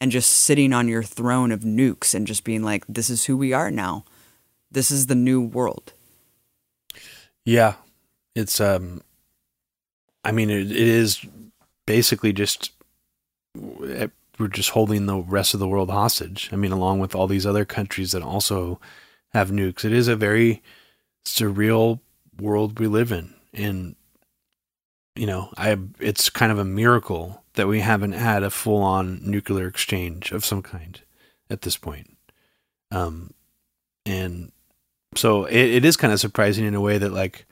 and just sitting on your throne of nukes and just being like, this is who we are now. This is the new world. Yeah. It's um I mean, it, it is basically just eh, we're just holding the rest of the world hostage. I mean, along with all these other countries that also have nukes. It is a very surreal world we live in, and you know, I it's kind of a miracle that we haven't had a full on nuclear exchange of some kind at this point. Um, and so it, it is kind of surprising in a way that like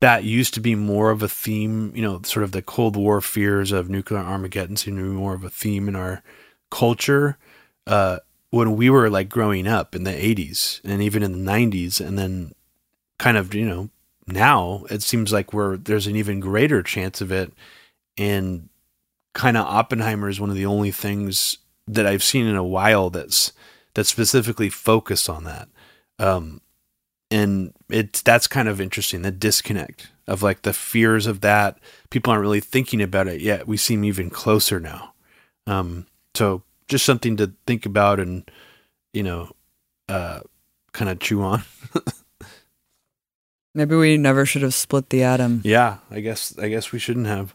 that used to be more of a theme, you know, sort of the Cold War fears of nuclear Armageddon seem to be more of a theme in our culture. Uh, when we were like growing up in the 80s and even in the 90s, and then kind of, you know, now it seems like we're there's an even greater chance of it. And kind of Oppenheimer is one of the only things that I've seen in a while that's that's specifically focused on that. Um, and it's that's kind of interesting the disconnect of like the fears of that people aren't really thinking about it yet we seem even closer now um so just something to think about and you know uh kind of chew on maybe we never should have split the atom yeah i guess i guess we shouldn't have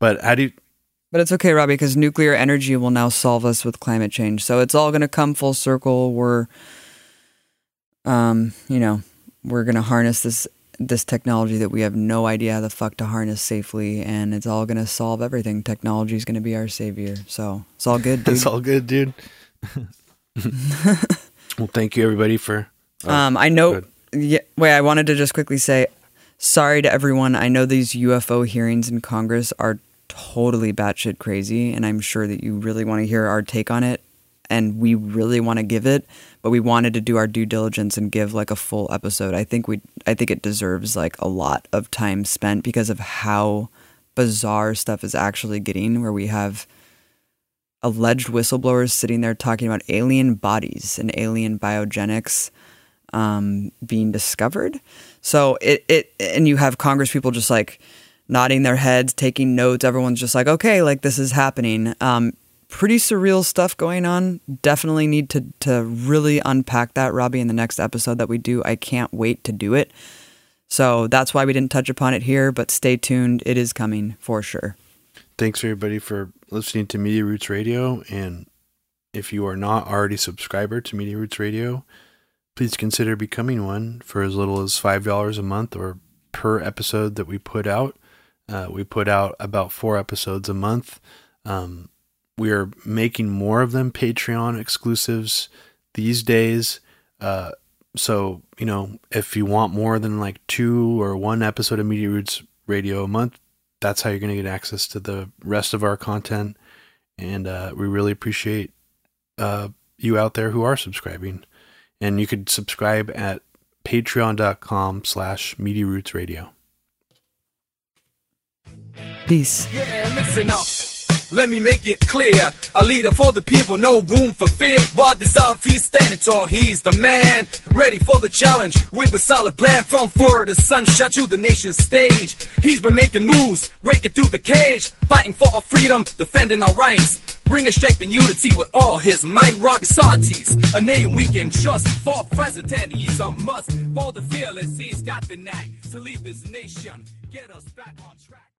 but how do you but it's okay robbie because nuclear energy will now solve us with climate change so it's all going to come full circle we're um, you know, we're gonna harness this this technology that we have no idea how the fuck to harness safely, and it's all gonna solve everything. Technology is gonna be our savior. So it's all good, dude. it's all good, dude. well, thank you everybody for. Oh, um, I know. Yeah, wait, I wanted to just quickly say. sorry to everyone. I know these UFO hearings in Congress are totally batshit crazy, and I'm sure that you really want to hear our take on it, and we really want to give it, but we wanted to do our due diligence and give like a full episode. I think we, I think it deserves like a lot of time spent because of how bizarre stuff is actually getting, where we have alleged whistleblowers sitting there talking about alien bodies and alien biologics um, being discovered. So it, it and you have Congress people just like nodding their heads, taking notes. Everyone's just like, okay, like this is happening. Um, pretty surreal stuff going on. Definitely need to to really unpack that, Robbie, in the next episode that we do. I can't wait to do it. So that's why we didn't touch upon it here, but stay tuned. It is coming for sure. Thanks everybody for listening to Media Roots Radio. And if you are not already subscriber to Media Roots Radio, please consider becoming one for as little as five dollars a month or per episode that we put out. Uh, we put out about four episodes a month. Um, we are making more of them Patreon exclusives these days. Uh, so, you know, if you want more than like two or one episode of Media Roots Radio a month, that's how you're going to get access to the rest of our content. And uh, we really appreciate uh, you out there who are subscribing. And you could subscribe at patreon.com slash Media Roots Radio. Peace. Yeah, listen up. Let me make it clear. A leader for the people, no room for fear. The South, he's standing tall, he's the man. Ready for the challenge with a solid plan from Florida sunshine to the nation's stage. He's been making moves, breaking through the cage, fighting for our freedom, defending our rights. Bringing strength and unity with all his might. Ron DeSantis, a name we can trust. For president, he's a must. For the fearless, he's got the knack to lead this nation, get us back on track.